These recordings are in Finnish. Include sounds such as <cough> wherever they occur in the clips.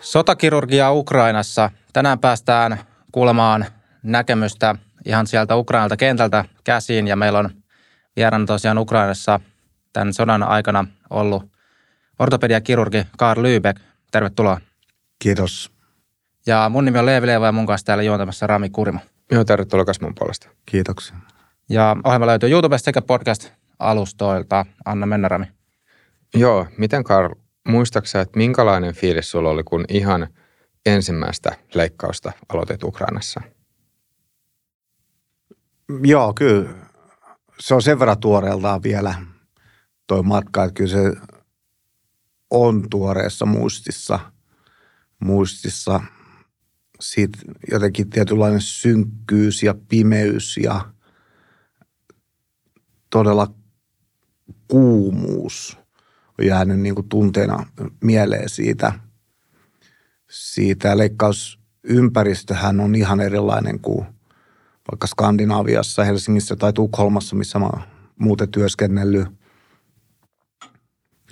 Sotakirurgia Ukrainassa. Tänään päästään kuulemaan näkemystä ihan sieltä Ukrainalta kentältä käsiin ja meillä on vieraana tosiaan Ukrainassa tämän sodan aikana ollut ortopediakirurgi Karl Lübeck. Tervetuloa. Kiitos. Ja mun nimi on Leevi Leeva ja mun kanssa täällä juontamassa Rami Kurimo. Joo, tervetuloa kasvun puolesta. Kiitoksia. Ja ohjelma löytyy YouTubesta sekä podcast-alustoilta. Anna mennä, Rami. Joo, miten Karl, muistaaksä, että minkälainen fiilis sulla oli, kun ihan ensimmäistä leikkausta aloitit Ukrainassa? Joo, kyllä. Se on sen verran tuoreeltaan vielä toi matka, että kyllä se on tuoreessa muistissa. muistissa. Siitä jotenkin tietynlainen synkkyys ja pimeys ja todella kuumuus on jäänyt niin kuin tunteena mieleen siitä. siitä. Leikkausympäristöhän on ihan erilainen kuin vaikka Skandinaviassa, Helsingissä tai Tukholmassa, missä mä oon muuten työskennellyt.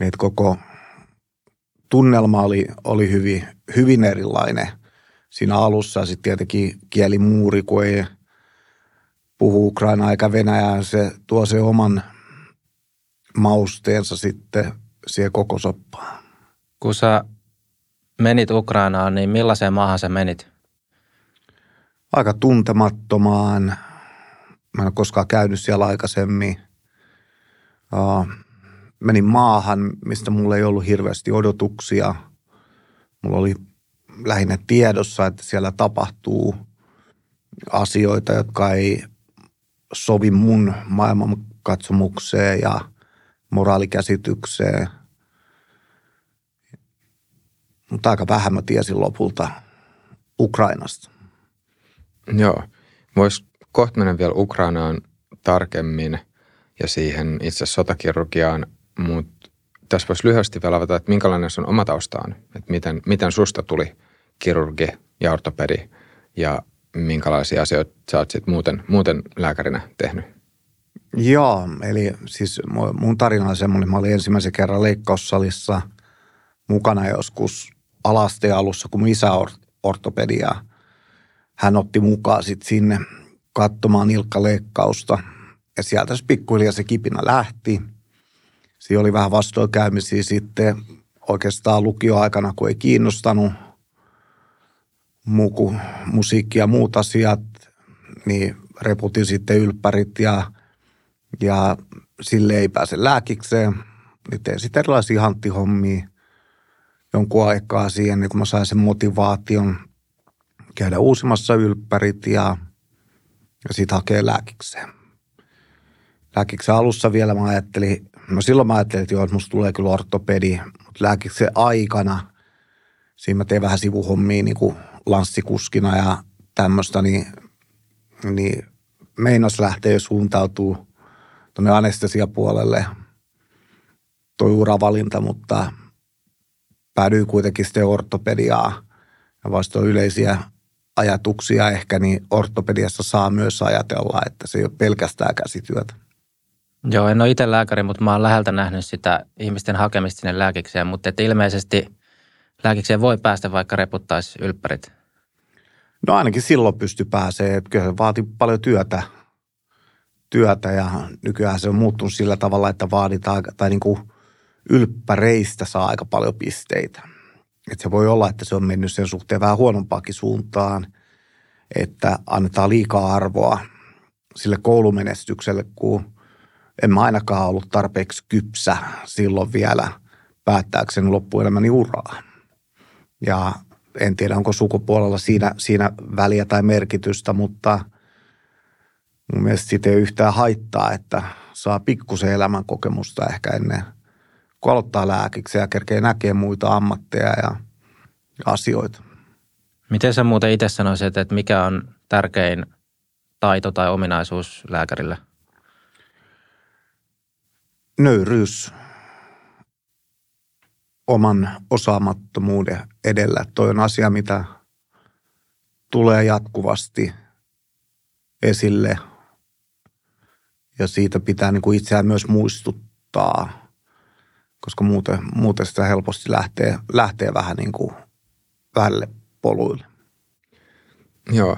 Et koko tunnelma oli, oli hyvin, hyvin erilainen siinä alussa. Sitten tietenkin kielimuuri, kun ei puhu Ukraina eikä Venäjää, se tuo se oman mausteensa sitten siihen koko soppaan. Kun sä menit Ukrainaan, niin millaiseen maahan sä menit? Aika tuntemattomaan. Mä en ole koskaan käynyt siellä aikaisemmin. Uh, menin maahan, mistä mulla ei ollut hirveästi odotuksia. Mulla oli lähinnä tiedossa, että siellä tapahtuu asioita, jotka ei sovi mun maailmankatsomukseen ja moraalikäsitykseen. Mutta aika vähän mä tiesin lopulta Ukrainasta. Joo. Voisi kohta mennä vielä Ukrainaan tarkemmin ja siihen itse sotakirurgiaan, mutta tässä voisi lyhyesti vielä avata, että minkälainen sun oma tausta on, että miten, miten susta tuli kirurgi ja ortopedi ja minkälaisia asioita sä oot sitten muuten, muuten lääkärinä tehnyt? Joo, eli siis mun tarina on semmoinen, mä olin ensimmäisen kerran leikkaussalissa mukana joskus alasteen alussa, kun isä ortopediaa. Hän otti mukaan sitten sinne katsomaan nilkkaleikkausta ja sieltä se pikkuhiljaa se kipinä lähti. Siinä oli vähän vastoinkäymisiä sitten oikeastaan lukioaikana, kun ei kiinnostanut muu musiikki ja muut asiat, niin reputin sitten ylppärit ja, ja sille ei pääse lääkikseen. Niin tein sitten erilaisia hanttihommia jonkun aikaa siihen, niin kun mä sain sen motivaation käydä uusimassa ylppärit ja, ja sitten hakea lääkikseen. Lääkiksen alussa vielä mä ajattelin, no silloin mä ajattelin, että joo, että musta tulee kyllä ortopedi, mutta lääkiksen aikana siinä mä tein vähän sivuhommia niin kuin lanssikuskina ja tämmöistä, niin, niin meinas lähtee suuntautuu tuonne anestesiapuolelle toi uravalinta, mutta päädyin kuitenkin sitten ortopediaa ja vasta yleisiä ajatuksia ehkä, niin ortopediassa saa myös ajatella, että se ei ole pelkästään käsityötä. Joo, en ole itse lääkäri, mutta mä oon läheltä nähnyt sitä ihmisten hakemista sinne lääkikseen, mutta että ilmeisesti lääkikseen voi päästä, vaikka reputtaisi ylppärit. No ainakin silloin pysty pääsee, että kyllä se vaatii paljon työtä, työtä ja nykyään se on muuttunut sillä tavalla, että vaaditaan, tai niin kuin ylppäreistä saa aika paljon pisteitä. Että se voi olla, että se on mennyt sen suhteen vähän huonompaakin suuntaan, että annetaan liikaa arvoa sille koulumenestykselle, kun en mä ainakaan ollut tarpeeksi kypsä silloin vielä päättääkseni loppuelämäni uraa. Ja en tiedä, onko sukupuolella siinä, siinä väliä tai merkitystä, mutta mun mielestä siitä ei yhtään haittaa, että saa pikkusen elämän kokemusta ehkä ennen kuin aloittaa lääkiksi ja kerkee näkee muita ammatteja ja asioita. Miten sä muuten itse sanoisit, että mikä on tärkein taito tai ominaisuus lääkärille? Nöyryys oman osaamattomuuden edellä. Toi on asia, mitä tulee jatkuvasti esille ja siitä pitää niin kuin itseään myös muistuttaa, koska muuten, muuten sitä helposti lähtee, lähtee vähän niin kuin vähälle poluille. Joo.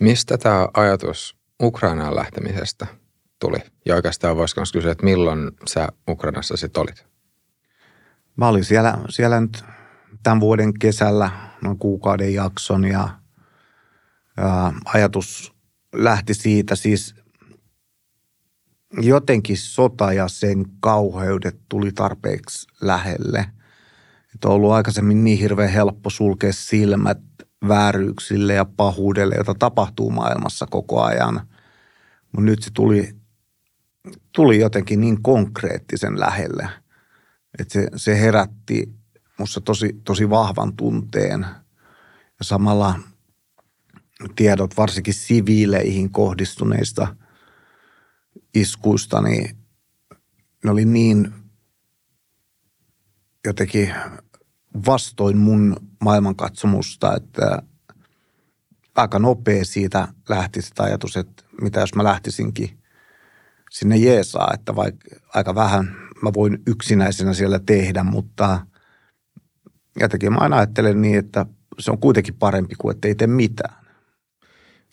Mistä tämä ajatus Ukrainaan lähtemisestä tuli? Ja oikeastaan voisi myös kysyä, että milloin sä Ukrainassa sitten olit? Mä olin siellä, siellä nyt tämän vuoden kesällä noin kuukauden jakson ja, ja ajatus lähti siitä siis jotenkin sota ja sen kauheudet tuli tarpeeksi lähelle. Että on ollut aikaisemmin niin hirveän helppo sulkea silmät vääryyksille ja pahuudelle, jota tapahtuu maailmassa koko ajan. Mutta nyt se tuli, tuli jotenkin niin konkreettisen lähelle, että se, se herätti musta tosi, tosi vahvan tunteen. Ja samalla tiedot varsinkin siviileihin kohdistuneista iskuista, niin ne oli niin jotenkin vastoin mun maailmankatsomusta, että aika nopea siitä lähti sitä ajatus, että mitä jos mä lähtisinkin sinne Jeesaa, että vaikka aika vähän mä voin yksinäisenä siellä tehdä, mutta jotenkin mä aina ajattelen niin, että se on kuitenkin parempi kuin että ei tee mitään.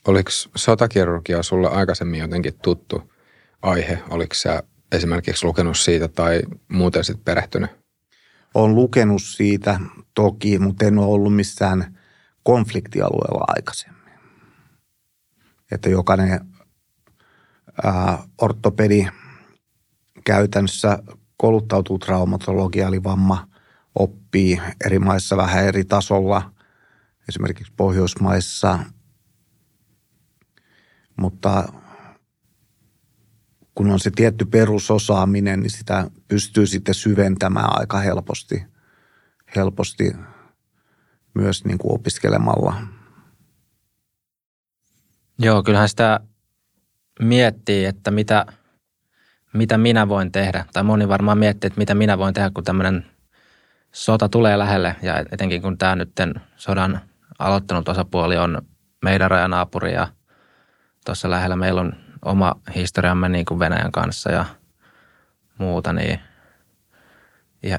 Oliko sotakirurgia sulle aikaisemmin jotenkin tuttu aihe? Oliko sä esimerkiksi lukenut siitä tai muuten sitten perehtynyt? Olen lukenut siitä toki, mutta en ole ollut missään konfliktialueella aikaisemmin. Että jokainen ää, ortopedi käytännössä kouluttautuu traumatologia eli vamma oppii eri maissa vähän eri tasolla, esimerkiksi Pohjoismaissa, mutta kun on se tietty perusosaaminen, niin sitä pystyy sitten syventämään aika helposti, helposti myös niin kuin opiskelemalla. Joo, kyllähän sitä miettii, että mitä, mitä minä voin tehdä. Tai moni varmaan miettii, että mitä minä voin tehdä, kun tämmöinen sota tulee lähelle. Ja etenkin kun tämä nyt sodan aloittanut osapuoli on meidän rajanaapuri ja tuossa lähellä meillä on oma historiamme niin kuin Venäjän kanssa ja muuta, niin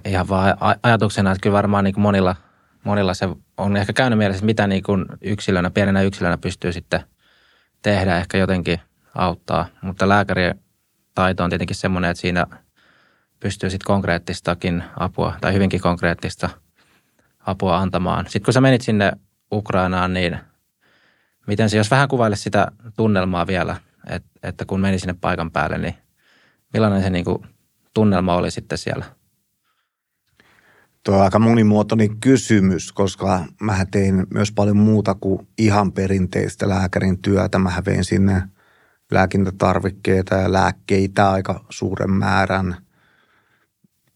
ihan vaan ajatuksena, että kyllä varmaan niin kuin monilla, monilla se on ehkä käynyt mielessä, mitä niin kuin yksilönä, pienenä yksilönä pystyy sitten tehdä, ehkä jotenkin auttaa. Mutta lääkärien taito on tietenkin semmoinen, että siinä pystyy sitten konkreettistakin apua tai hyvinkin konkreettista apua antamaan. Sitten kun sä menit sinne Ukrainaan, niin miten se, jos vähän kuvaile sitä tunnelmaa vielä – et, että kun meni sinne paikan päälle, niin millainen se niin kuin tunnelma oli sitten siellä? Tuo on aika monimuotoinen kysymys, koska mä tein myös paljon muuta kuin ihan perinteistä lääkärin työtä. Mä vein sinne lääkintätarvikkeita ja lääkkeitä aika suuren määrän.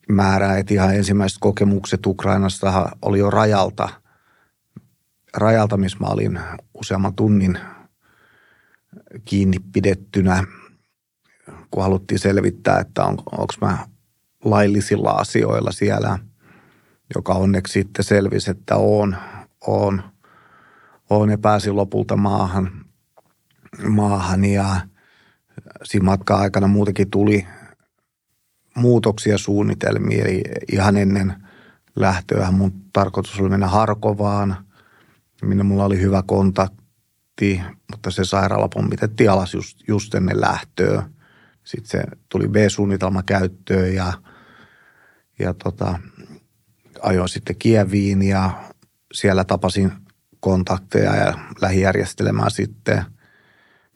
Määrää, että ihan ensimmäiset kokemukset Ukrainasta oli jo rajalta, rajalta, missä mä olin useamman tunnin kiinni pidettynä, kun haluttiin selvittää, että on, onko mä laillisilla asioilla siellä, joka onneksi sitten selvisi, että on, on, on ja pääsin lopulta maahan, maahan ja siinä matkan aikana muutenkin tuli muutoksia suunnitelmia, eli ihan ennen lähtöä mun tarkoitus oli mennä Harkovaan, minne mulla oli hyvä kontakti pommitettiin, mutta se sairaala pommitettiin alas just, just ennen lähtöä. Sitten se tuli B-suunnitelma käyttöön ja, ja tota, ajoin sitten Kieviin ja siellä tapasin kontakteja ja lähijärjestelemään sitten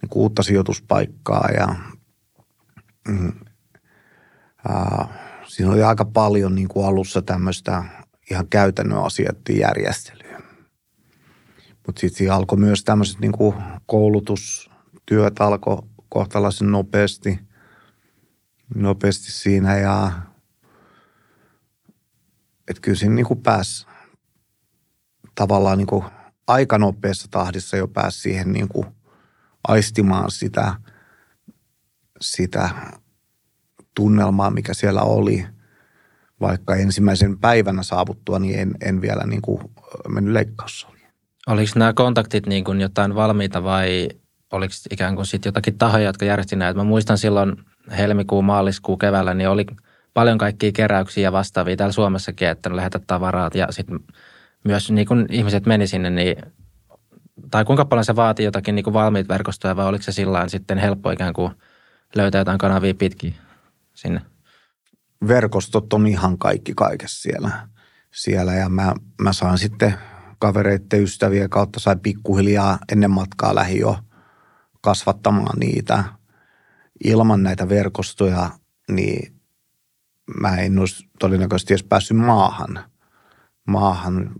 niin uutta sijoituspaikkaa ja mm, ää, siinä oli aika paljon niin kuin alussa tämmöistä ihan käytännön asioiden järjestelyä. Mutta sitten alkoi myös tämmöiset niin koulutustyöt alkoi kohtalaisen nopeasti, nopeasti siinä ja että kyllä siinä niin pääsi tavallaan niin kuin aika nopeassa tahdissa jo pääsi siihen niin kuin aistimaan sitä, sitä tunnelmaa, mikä siellä oli. Vaikka ensimmäisen päivänä saavuttua, niin en, en vielä niin kuin mennyt leikkaussa. Oliko nämä kontaktit niin kuin jotain valmiita vai oliko ikään kuin sitten jotakin tahoja, jotka järjesti näitä? Mä muistan silloin helmikuun, maaliskuun, keväällä, niin oli paljon kaikkia keräyksiä ja vastaavia täällä Suomessakin, että lähetä tavarat ja sitten myös niin kun ihmiset meni sinne, niin tai kuinka paljon se vaatii jotakin niin kuin valmiit verkostoja vai oliko se sillä sitten helppo ikään kuin löytää jotain kanavia pitkin sinne? Verkostot on ihan kaikki kaikessa siellä. siellä ja mä, mä saan sitten kavereiden ystävien kautta sai pikkuhiljaa ennen matkaa lähi jo kasvattamaan niitä. Ilman näitä verkostoja, niin mä en olisi todennäköisesti edes päässyt maahan. Maahan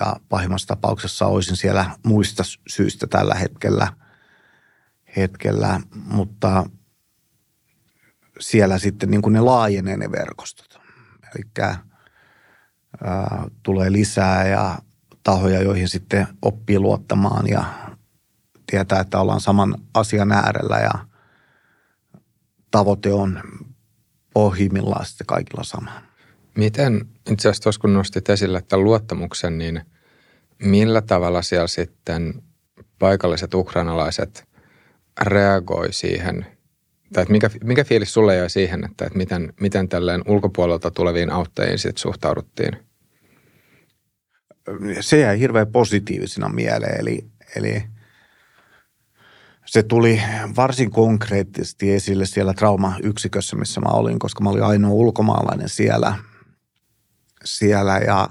ja pahimmassa tapauksessa olisin siellä muista syistä tällä hetkellä, hetkellä mutta siellä sitten niin kuin ne laajenee ne verkostot. Eli tulee lisää ja tahoja, joihin sitten oppii luottamaan ja tietää, että ollaan saman asian äärellä ja tavoite on pohjimmillaan sitten kaikilla sama. Miten, itse asiassa tuossa kun nostit esille tämän luottamuksen, niin millä tavalla siellä sitten paikalliset ukrainalaiset reagoi siihen, tai mikä, mikä fiilis sulle jäi siihen, että, että miten, miten tälleen ulkopuolelta tuleviin auttajiin sitten suhtauduttiin? Se jäi hirveän positiivisena mieleen, eli, eli se tuli varsin konkreettisesti esille siellä traumayksikössä, missä mä olin, koska mä olin ainoa ulkomaalainen siellä – siellä ja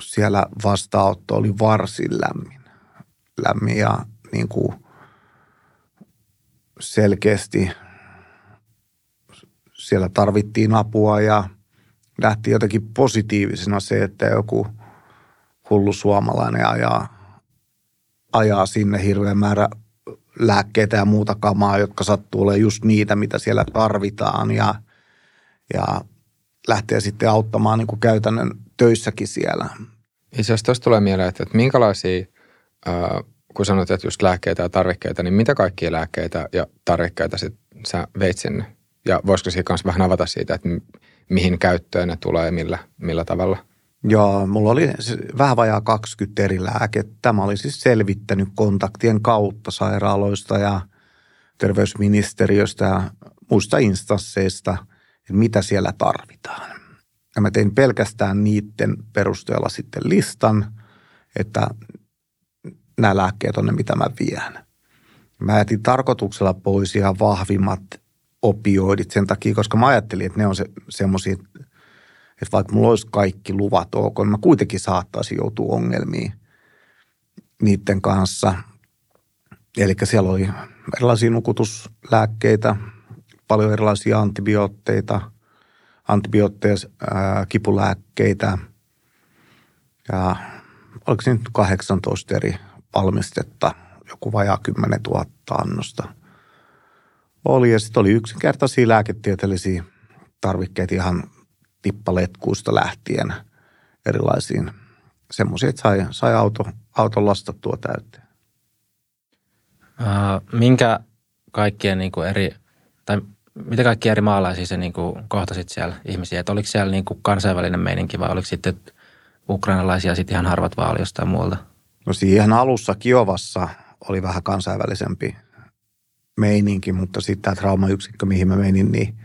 siellä vastaanotto oli varsin lämmin. Lämmin ja niin kuin selkeästi siellä tarvittiin apua ja lähti jotenkin positiivisena se, että joku hullu suomalainen ajaa, ajaa sinne hirveän määrä lääkkeitä ja muuta kamaa, jotka sattuu olemaan just niitä, mitä siellä tarvitaan ja, ja lähtee sitten auttamaan niin kuin käytännön töissäkin siellä. Itse asiassa tuosta tulee mieleen, että, että minkälaisia, äh, kun sanoit, että just lääkkeitä ja tarvikkeita, niin mitä kaikkia lääkkeitä ja tarvikkeita sit sä veit sinne? Ja voisiko siinä kanssa vähän avata siitä, että mihin käyttöön ne tulee ja millä, millä tavalla? Joo, mulla oli vähän vajaa 20 eri lääkettä. Mä olin siis selvittänyt kontaktien kautta sairaaloista ja terveysministeriöstä ja muista instansseista – että mitä siellä tarvitaan. Ja mä tein pelkästään niiden perusteella sitten listan, että nämä lääkkeet on ne, mitä mä vien. Mä jätin tarkoituksella pois ihan vahvimmat opioidit sen takia, koska mä ajattelin, että ne on se, semmoisia, että vaikka mulla olisi kaikki luvat ok, niin mä kuitenkin saattaisin joutua ongelmiin niiden kanssa. Eli siellä oli erilaisia nukutuslääkkeitä, paljon erilaisia antibiootteita, antibiootteja, ää, kipulääkkeitä ja oliko se nyt 18 eri valmistetta, joku vajaa 10 000 annosta oli. Ja sitten oli yksinkertaisia lääketieteellisiä tarvikkeita ihan tippaletkuista lähtien erilaisiin semmoisia, että sai, sai auto, auton lastattua täyteen. Uh, minkä kaikkien niin kuin eri, tai mitä kaikki eri maalaisia se niin kuin kohtasit siellä ihmisiä? Että oliko siellä niin kuin kansainvälinen meininki vai oliko sitten ukrainalaisia sitten ihan harvat vaan jostain muualta? No siihen alussa Kiovassa oli vähän kansainvälisempi meininki, mutta sitten tämä traumayksikkö, mihin mä menin, niin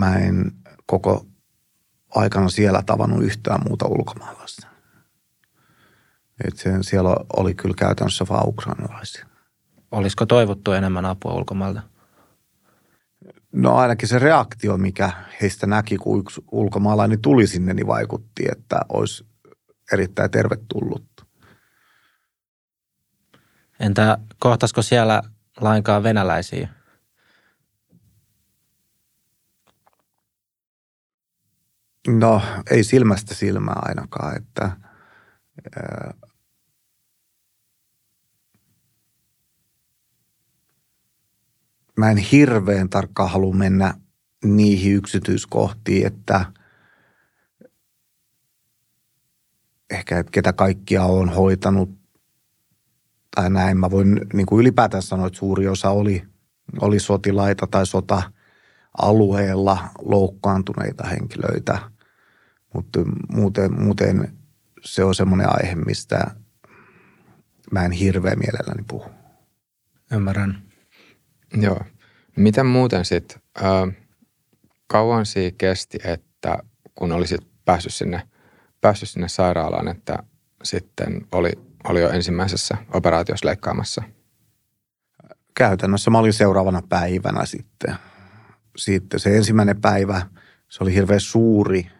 mä en koko aikana siellä tavannut yhtään muuta ulkomaalaista. Et sen, siellä oli kyllä käytännössä vaan ukrainalaisia. Olisiko toivottu enemmän apua ulkomailta? No ainakin se reaktio, mikä heistä näki, kun yksi ulkomaalainen tuli sinne, niin vaikutti, että olisi erittäin tervetullut. Entä kohtasko siellä lainkaan venäläisiä? No ei silmästä silmää ainakaan, että mä en hirveän tarkkaan halua mennä niihin yksityiskohtiin, että ehkä, että ketä kaikkia on hoitanut tai näin. Mä voin niin kuin ylipäätään sanoa, että suuri osa oli, oli sotilaita tai sota-alueella loukkaantuneita henkilöitä, mutta muuten, muuten se on semmoinen aihe, mistä mä en hirveän mielelläni puhu. Ymmärrän. Joo. Miten muuten sitten, äh, kauan siinä kesti, että kun olisit päässyt sinne päässyt sinne sairaalaan, että sitten oli, oli jo ensimmäisessä operaatiossa leikkaamassa? Käytännössä mä olin seuraavana päivänä sitten. Sitten se ensimmäinen päivä, se oli hirveän suuri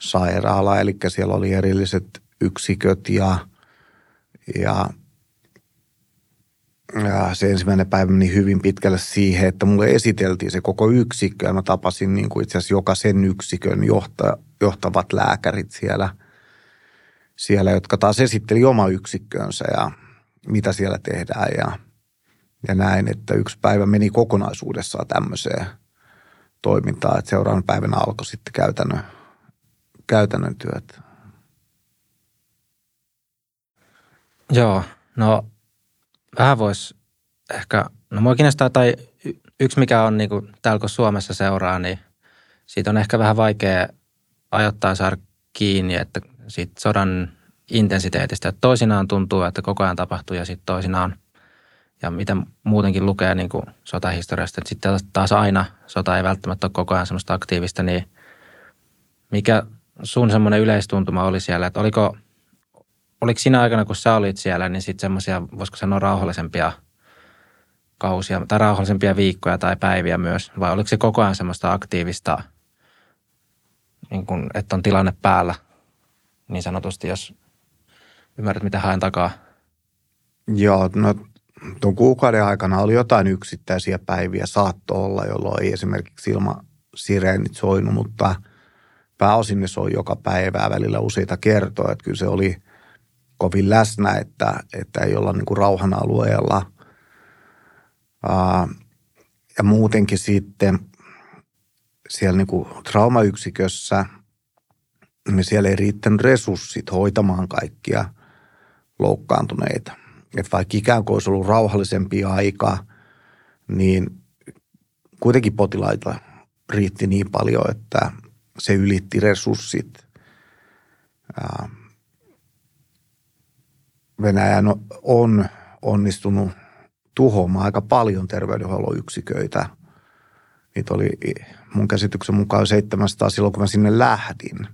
sairaala, eli siellä oli erilliset yksiköt ja, ja ja se ensimmäinen päivä meni hyvin pitkälle siihen, että mulle esiteltiin se koko yksikkö ja mä tapasin niin kuin itse asiassa jokaisen yksikön johta, johtavat lääkärit siellä, siellä, jotka taas esitteli oma yksikkönsä ja mitä siellä tehdään ja, ja näin, että yksi päivä meni kokonaisuudessaan tämmöiseen toimintaan, että seuraavan päivänä alkoi sitten käytännön, käytännön työt. Joo, no vähän voisi ehkä, no mua kiinnostaa, tai yksi mikä on niin kuin täällä kun Suomessa seuraa, niin siitä on ehkä vähän vaikea ajoittaa saada kiinni, että siitä sodan intensiteetistä, että toisinaan tuntuu, että koko ajan tapahtuu ja sitten toisinaan, ja mitä muutenkin lukee niin kuin sotahistoriasta, että sitten taas aina sota ei välttämättä ole koko ajan semmoista aktiivista, niin mikä sun semmoinen yleistuntuma oli siellä, että oliko – oliko siinä aikana, kun sä olit siellä, niin sitten semmoisia, voisiko sanoa rauhallisempia kausia tai rauhallisempia viikkoja tai päiviä myös? Vai oliko se koko ajan semmoista aktiivista, niin kun, että on tilanne päällä niin sanotusti, jos ymmärrät, mitä haen takaa? Joo, no tuon kuukauden aikana oli jotain yksittäisiä päiviä, saatto olla, jolloin ei esimerkiksi ilma sireenit soinut, mutta pääosin ne soi joka päivää välillä useita kertoja. Että kyllä se oli – kovin läsnä, että, että ei olla niin kuin rauhan alueella. ja muutenkin sitten siellä niin kuin traumayksikössä, niin siellä ei riittänyt resurssit hoitamaan kaikkia loukkaantuneita. Että vaikka ikään kuin olisi ollut rauhallisempi aika, niin kuitenkin potilaita riitti niin paljon, että se ylitti resurssit. Venäjä no, on onnistunut tuhoamaan aika paljon terveydenhuollon yksiköitä. Niitä oli mun käsityksen mukaan 700 silloin, kun mä sinne lähdin.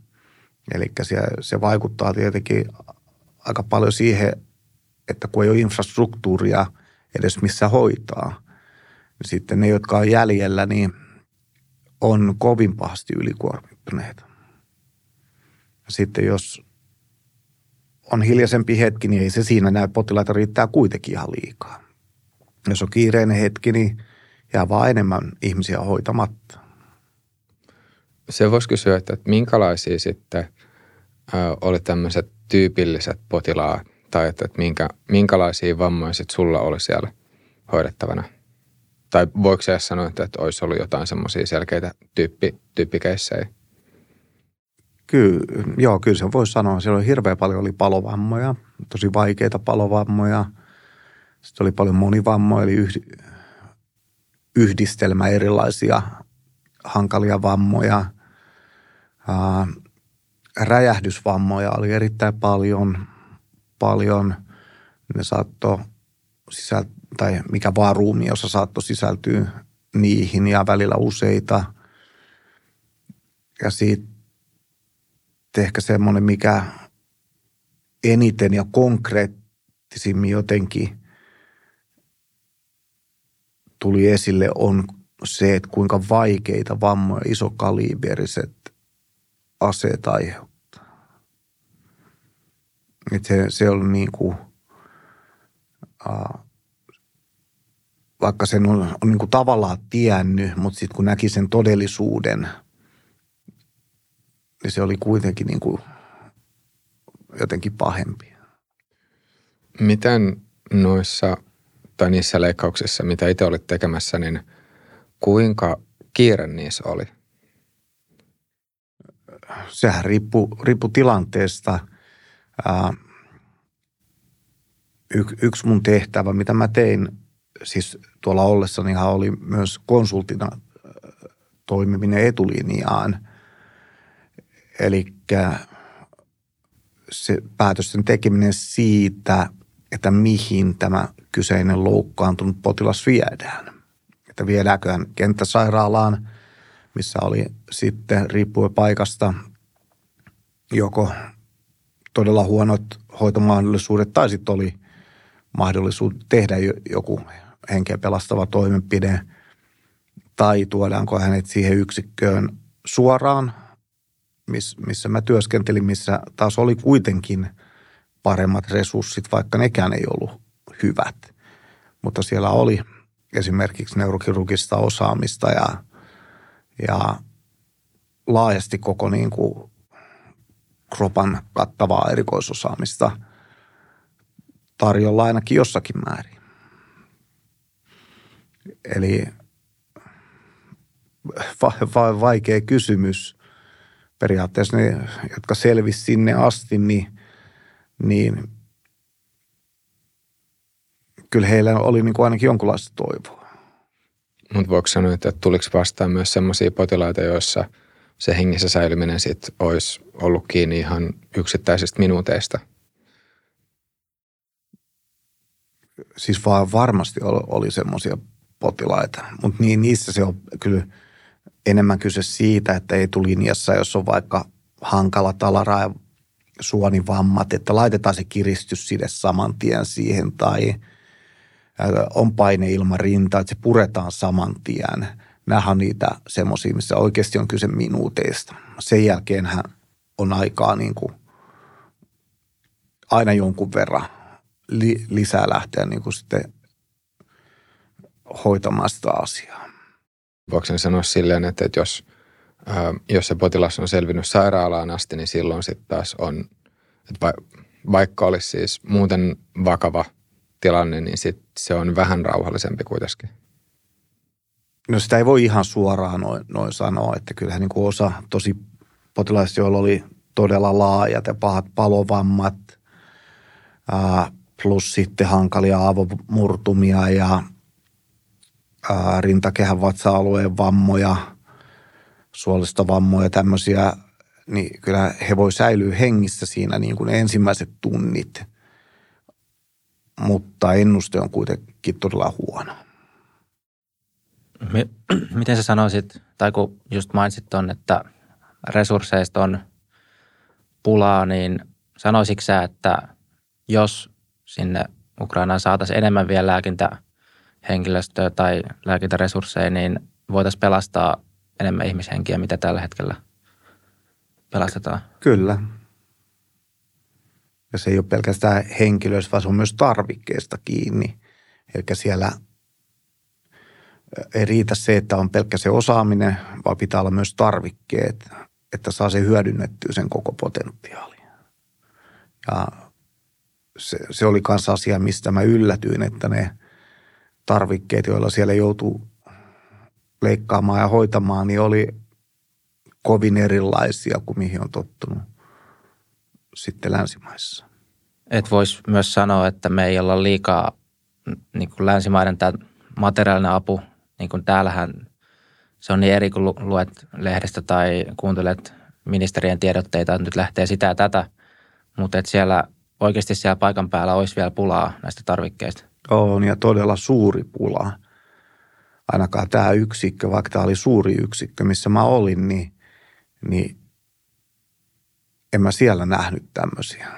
Eli se, se vaikuttaa tietenkin aika paljon siihen, että kun ei ole infrastruktuuria edes missä hoitaa, niin sitten ne, jotka on jäljellä, niin on kovin pahasti ylikuormittuneita. Sitten jos on hiljaisempi hetki, niin ei se siinä näy. Potilaita riittää kuitenkin ihan liikaa. Jos on kiireinen hetki, niin jää vaan enemmän ihmisiä hoitamatta. Se voisi kysyä, että minkälaisia sitten oli tämmöiset tyypilliset potilaat, tai että, minkä, minkälaisia sitten sulla oli siellä hoidettavana? Tai voiko se sanoa, että, että olisi ollut jotain semmoisia selkeitä tyyppi, tyyppikeissejä? Kyllä, joo, kyllä se voisi sanoa. Siellä oli hirveän paljon oli palovammoja, tosi vaikeita palovammoja. Sitten oli paljon monivammoja, eli yhdistelmä erilaisia hankalia vammoja. räjähdysvammoja oli erittäin paljon, paljon. Ne saattoi sisältää, tai mikä vaan ruumiossa saattoi sisältyä niihin ja välillä useita. Ja sitten ehkä semmoinen, mikä eniten ja konkreettisimmin jotenkin tuli esille, on se, että kuinka vaikeita vammoja isokaliberiset aseet aiheuttaa. Että se, se on niin kuin, vaikka sen on, on niin kuin tavallaan tiennyt, mutta sitten kun näki sen todellisuuden – niin se oli kuitenkin niin kuin jotenkin pahempi. Miten noissa tai niissä leikkauksissa, mitä itse olit tekemässä, niin kuinka kiire niissä oli? Sehän riippuu, riippuu tilanteesta. Ää, y, yksi mun tehtävä, mitä mä tein, siis tuolla ollessani oli myös konsultina toimiminen etulinjaan – Eli se päätösten tekeminen siitä, että mihin tämä kyseinen loukkaantunut potilas viedään. Että viedäänkö hän kenttäsairaalaan, missä oli sitten riippuen paikasta joko todella huonot hoitomahdollisuudet tai sitten oli mahdollisuus tehdä joku henkeä pelastava toimenpide tai tuodaanko hänet siihen yksikköön suoraan, missä mä työskentelin, missä taas oli kuitenkin paremmat resurssit, vaikka nekään ei ollut hyvät. Mutta siellä oli esimerkiksi neurokirurgista osaamista ja, ja laajasti koko niin kuin kropan kattavaa erikoisosaamista tarjolla ainakin jossakin määrin. Eli va- va- vaikea kysymys. Periaatteessa ne, jotka selvisi sinne asti, niin, niin kyllä heillä oli niin kuin ainakin jonkunlaista toivoa. Mutta voiko sanoa, että tuliko vastaan myös sellaisia potilaita, joissa – se hengissä säilyminen sit olisi ollut kiinni ihan yksittäisistä minuuteista? Siis vaan varmasti oli, oli semmoisia potilaita, mutta niin, niissä se on kyllä enemmän kyse siitä, että ei tuli linjassa, jos on vaikka hankala talara ja suonivammat, että laitetaan se kiristyside saman tien siihen tai on paine ilman rintaa, että se puretaan saman tien – nämä on niitä semmoisia, missä oikeasti on kyse minuuteista. Sen jälkeenhän on aikaa niin kuin aina jonkun verran li, lisää lähteä niin kuin sitten hoitamaan sitä asiaa. Voiko sanoa silleen, että, että jos, ää, jos se potilas on selvinnyt sairaalaan asti, niin silloin sitten taas on, että va, vaikka olisi siis muuten vakava tilanne, niin sit se on vähän rauhallisempi kuitenkin. No sitä ei voi ihan suoraan noin, noin sanoa, että kyllähän niin kuin osa tosi potilaista, joilla oli todella laajat ja pahat palovammat, ää, plus sitten hankalia avomurtumia ja ää, rintakehän vatsa-alueen vammoja, suolistovammoja tämmöisiä, niin kyllä he voi säilyä hengissä siinä niin kuin ensimmäiset tunnit, mutta ennuste on kuitenkin todella huono. <clears throat> Miten sä sanoisit, tai kun just mainitsit ton, että resursseista on pulaa, niin sanoisitko sä, että jos sinne Ukrainaan saataisiin enemmän vielä lääkintähenkilöstöä tai lääkintäresursseja, niin voitaisiin pelastaa enemmän ihmishenkiä, mitä tällä hetkellä pelastetaan? Kyllä. Ja se ei ole pelkästään henkilöistä, vaan se on myös tarvikkeesta kiinni. Eli siellä – ei riitä se, että on pelkkä se osaaminen, vaan pitää olla myös tarvikkeet, että saa se hyödynnettyä sen koko potentiaali. Ja se, se oli myös asia, mistä mä yllätyin, että ne tarvikkeet, joilla siellä joutuu leikkaamaan ja hoitamaan, niin oli kovin erilaisia kuin mihin on tottunut sitten länsimaissa. Et voisi myös sanoa, että me ei olla liikaa niin kuin länsimaiden tämä materiaalinen apu niin kuin täällähän se on niin eri, kun luet lehdestä tai kuuntelet ministerien tiedotteita, että nyt lähtee sitä ja tätä, mutta että siellä oikeasti siellä paikan päällä olisi vielä pulaa näistä tarvikkeista. On ja todella suuri pula. Ainakaan tämä yksikkö, vaikka tämä oli suuri yksikkö, missä mä olin, niin, niin en mä siellä nähnyt tämmöisiä.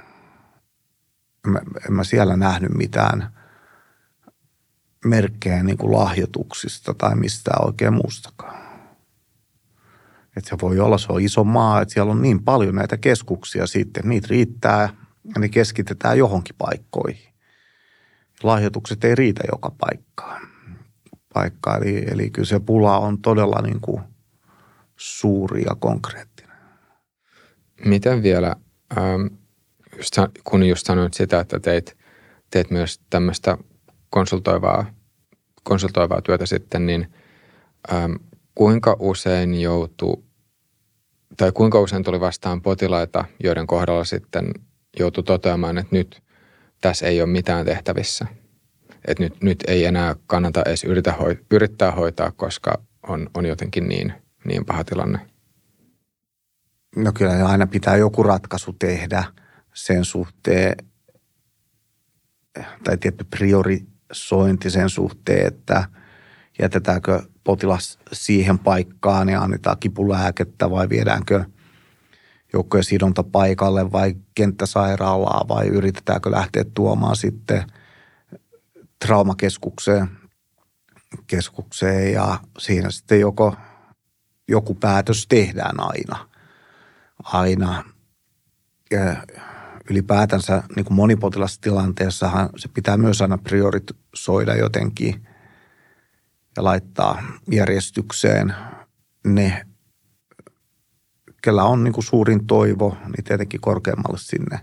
En mä, en mä siellä nähnyt mitään merkkejä niin kuin lahjoituksista tai mistään oikein muustakaan. Että se voi olla, se on iso maa, että siellä on niin paljon näitä keskuksia sitten, niitä riittää ja ne keskitetään johonkin paikkoihin. Lahjoitukset ei riitä joka paikkaan. Paikka, eli, eli kyllä se pula on todella niin kuin suuri ja konkreettinen. Miten vielä, ähm, kun just sanoit sitä, että teit, teet myös tämmöistä konsultoivaa, konsultoivaa työtä sitten, niin ähm, kuinka usein joutuu tai kuinka usein tuli vastaan potilaita, joiden kohdalla sitten joutui toteamaan, että nyt tässä ei ole mitään tehtävissä. Että nyt, nyt ei enää kannata edes yritä hoi, yrittää hoitaa, koska on, on jotenkin niin, niin paha tilanne. No kyllä aina pitää joku ratkaisu tehdä sen suhteen, tai tietty priori, sointi sen suhteen, että jätetäänkö potilas siihen paikkaan ja annetaan kipulääkettä vai viedäänkö joukkojen sidonta paikalle vai kenttäsairaalaa vai yritetäänkö lähteä tuomaan sitten traumakeskukseen keskukseen ja siinä sitten joko joku päätös tehdään aina. Aina. Ja ylipäätänsä niin kuin monipotilastilanteessahan se pitää myös aina priorisoida jotenkin ja laittaa järjestykseen ne, kellä on niin kuin suurin toivo, niin tietenkin korkeammalle sinne,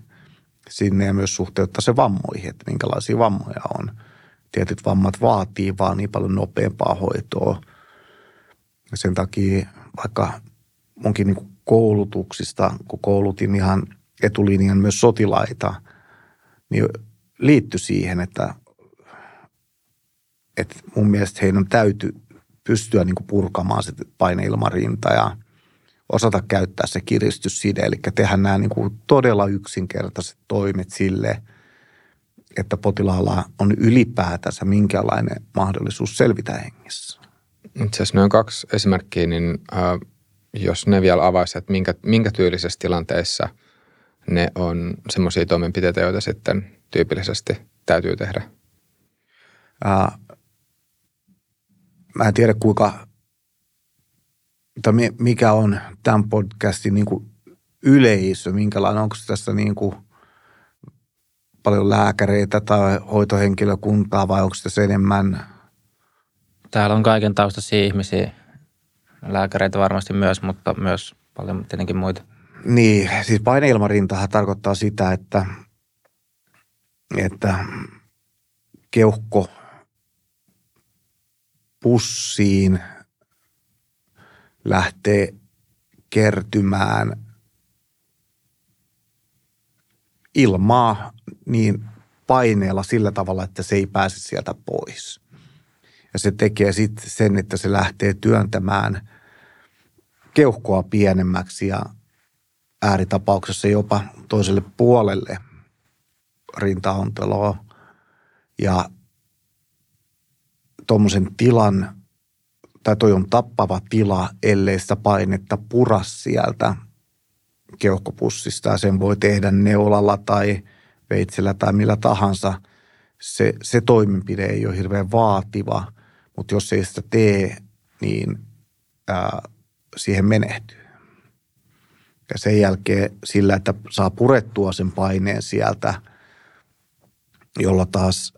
sinne ja myös suhteuttaa se vammoihin, että minkälaisia vammoja on. Tietyt vammat vaatii vaan niin paljon nopeampaa hoitoa. Ja sen takia vaikka munkin niin kuin koulutuksista, kun koulutin ihan etulinjan myös sotilaita, niin liittyi siihen, että, että mun mielestä heidän täytyy pystyä niin kuin purkamaan se paineilmarinta ja osata käyttää se kiristysside, eli tehdä nämä niin kuin todella yksinkertaiset toimet sille, että potilaalla on ylipäätänsä minkälainen mahdollisuus selvitä hengissä. Itse asiassa noin kaksi esimerkkiä, niin äh, jos ne vielä avaisi, että minkä, minkä tyylisessä tilanteissa ne on semmoisia toimenpiteitä, joita sitten tyypillisesti täytyy tehdä? Äh, mä en tiedä kuinka, tai mikä on tämän podcastin niin kuin yleisö, minkälainen, onko tässä niin kuin paljon lääkäreitä tai hoitohenkilökuntaa vai onko se enemmän? Täällä on kaiken taustaisia ihmisiä, lääkäreitä varmasti myös, mutta myös paljon tietenkin muita. Niin, siis paineilmarintahan tarkoittaa sitä, että, että keuhko pussiin lähtee kertymään ilmaa niin paineella sillä tavalla, että se ei pääse sieltä pois. Ja se tekee sitten sen, että se lähtee työntämään keuhkoa pienemmäksi ja ääritapauksessa jopa toiselle puolelle rintaonteloa. Ja tuommoisen tilan, tai toi on tappava tila, ellei sitä painetta pura sieltä keuhkopussista. Ja sen voi tehdä neulalla tai veitsellä tai millä tahansa. Se, se toimenpide ei ole hirveän vaativa, mutta jos ei sitä tee, niin ää, siihen menehtyy. Ja sen jälkeen sillä, että saa purettua sen paineen sieltä, jolla taas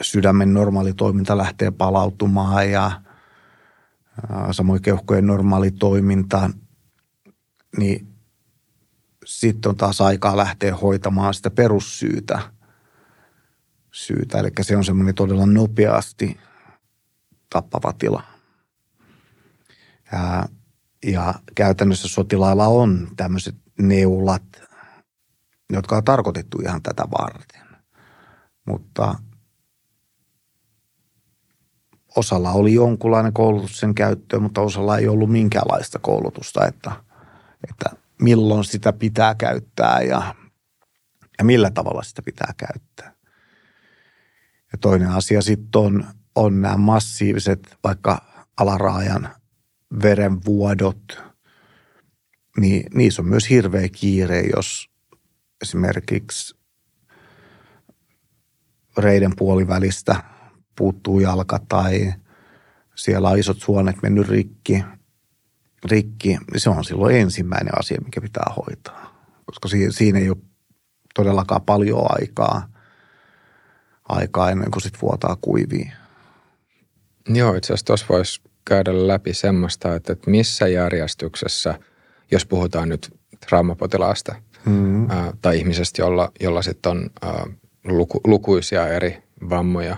sydämen normaali toiminta lähtee palautumaan ja samoin keuhkojen normaali toiminta, niin sitten on taas aikaa lähteä hoitamaan sitä perussyytä. Syytä. Eli se on semmoinen todella nopeasti tappava tila. Ja, ja käytännössä sotilailla on tämmöiset neulat, jotka on tarkoitettu ihan tätä varten. Mutta osalla oli jonkunlainen koulutus sen käyttöön, mutta osalla ei ollut minkäänlaista koulutusta, että, että milloin sitä pitää käyttää ja, ja millä tavalla sitä pitää käyttää. Ja toinen asia sitten on, on nämä massiiviset vaikka alaraajan verenvuodot, niin niissä on myös hirveä kiire, jos esimerkiksi reiden puolivälistä puuttuu jalka tai siellä on isot suonet mennyt rikki, rikki, niin se on silloin ensimmäinen asia, mikä pitää hoitaa. Koska siinä ei ole todellakaan paljon aikaa, aikaa ennen kuin sitten vuotaa kuivia. Joo, itse asiassa tuossa voisi käydä läpi semmoista, että missä järjestyksessä, jos puhutaan nyt traumapotilaasta mm-hmm. ää, tai ihmisestä, jolla, jolla sitten on ää, luku, lukuisia eri vammoja,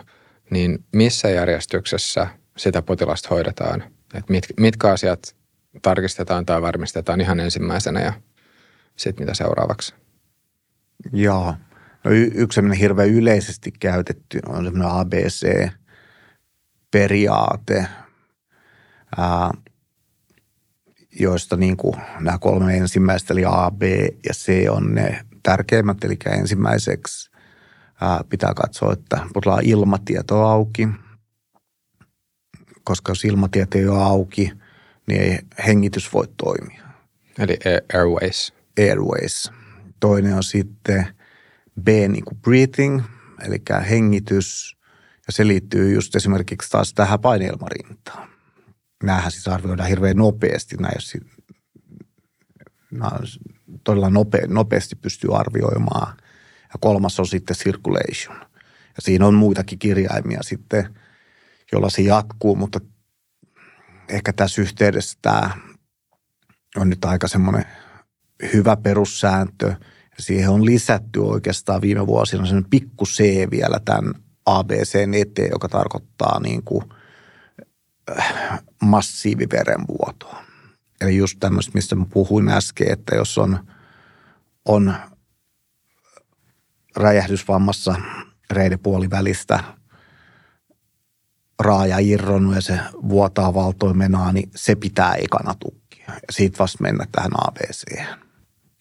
niin missä järjestyksessä sitä potilasta hoidetaan? Et mit, mitkä asiat tarkistetaan tai varmistetaan ihan ensimmäisenä ja sitten mitä seuraavaksi? Joo. No y- yksi sellainen hirveän yleisesti käytetty on semmoinen ABC-periaate, ää, joista niin kuin nämä kolme ensimmäistä, eli A, B ja C on ne tärkeimmät. Eli ensimmäiseksi ää, pitää katsoa, että potilaan ilmatieto auki, koska jos ilmatieto ei ole auki, niin ei hengitys voi toimia. Eli airways. airways. Toinen on sitten B niin kuin breathing, eli hengitys, ja se liittyy just esimerkiksi taas tähän paineilmarintaan. Nämähän siis arvioidaan hirveän nopeasti, nämä, jos nämä todella nope, nopeasti pystyy arvioimaan. Ja kolmas on sitten circulation. Ja siinä on muitakin kirjaimia sitten, jolla se jatkuu, mutta ehkä tässä yhteydessä tämä on nyt aika semmoinen hyvä perussääntö. Ja siihen on lisätty oikeastaan viime vuosina sen pikku C vielä tämän ABC eteen, joka tarkoittaa niin kuin äh, massiiviverenvuotoa. Eli just tämmöistä, mistä mä puhuin äsken, että jos on, on räjähdysvammassa reidepuolivälistä raaja irronnut ja se vuotaa valtoimenaa, niin se pitää ekana tukkia. Ja siitä vasta mennä tähän ABC.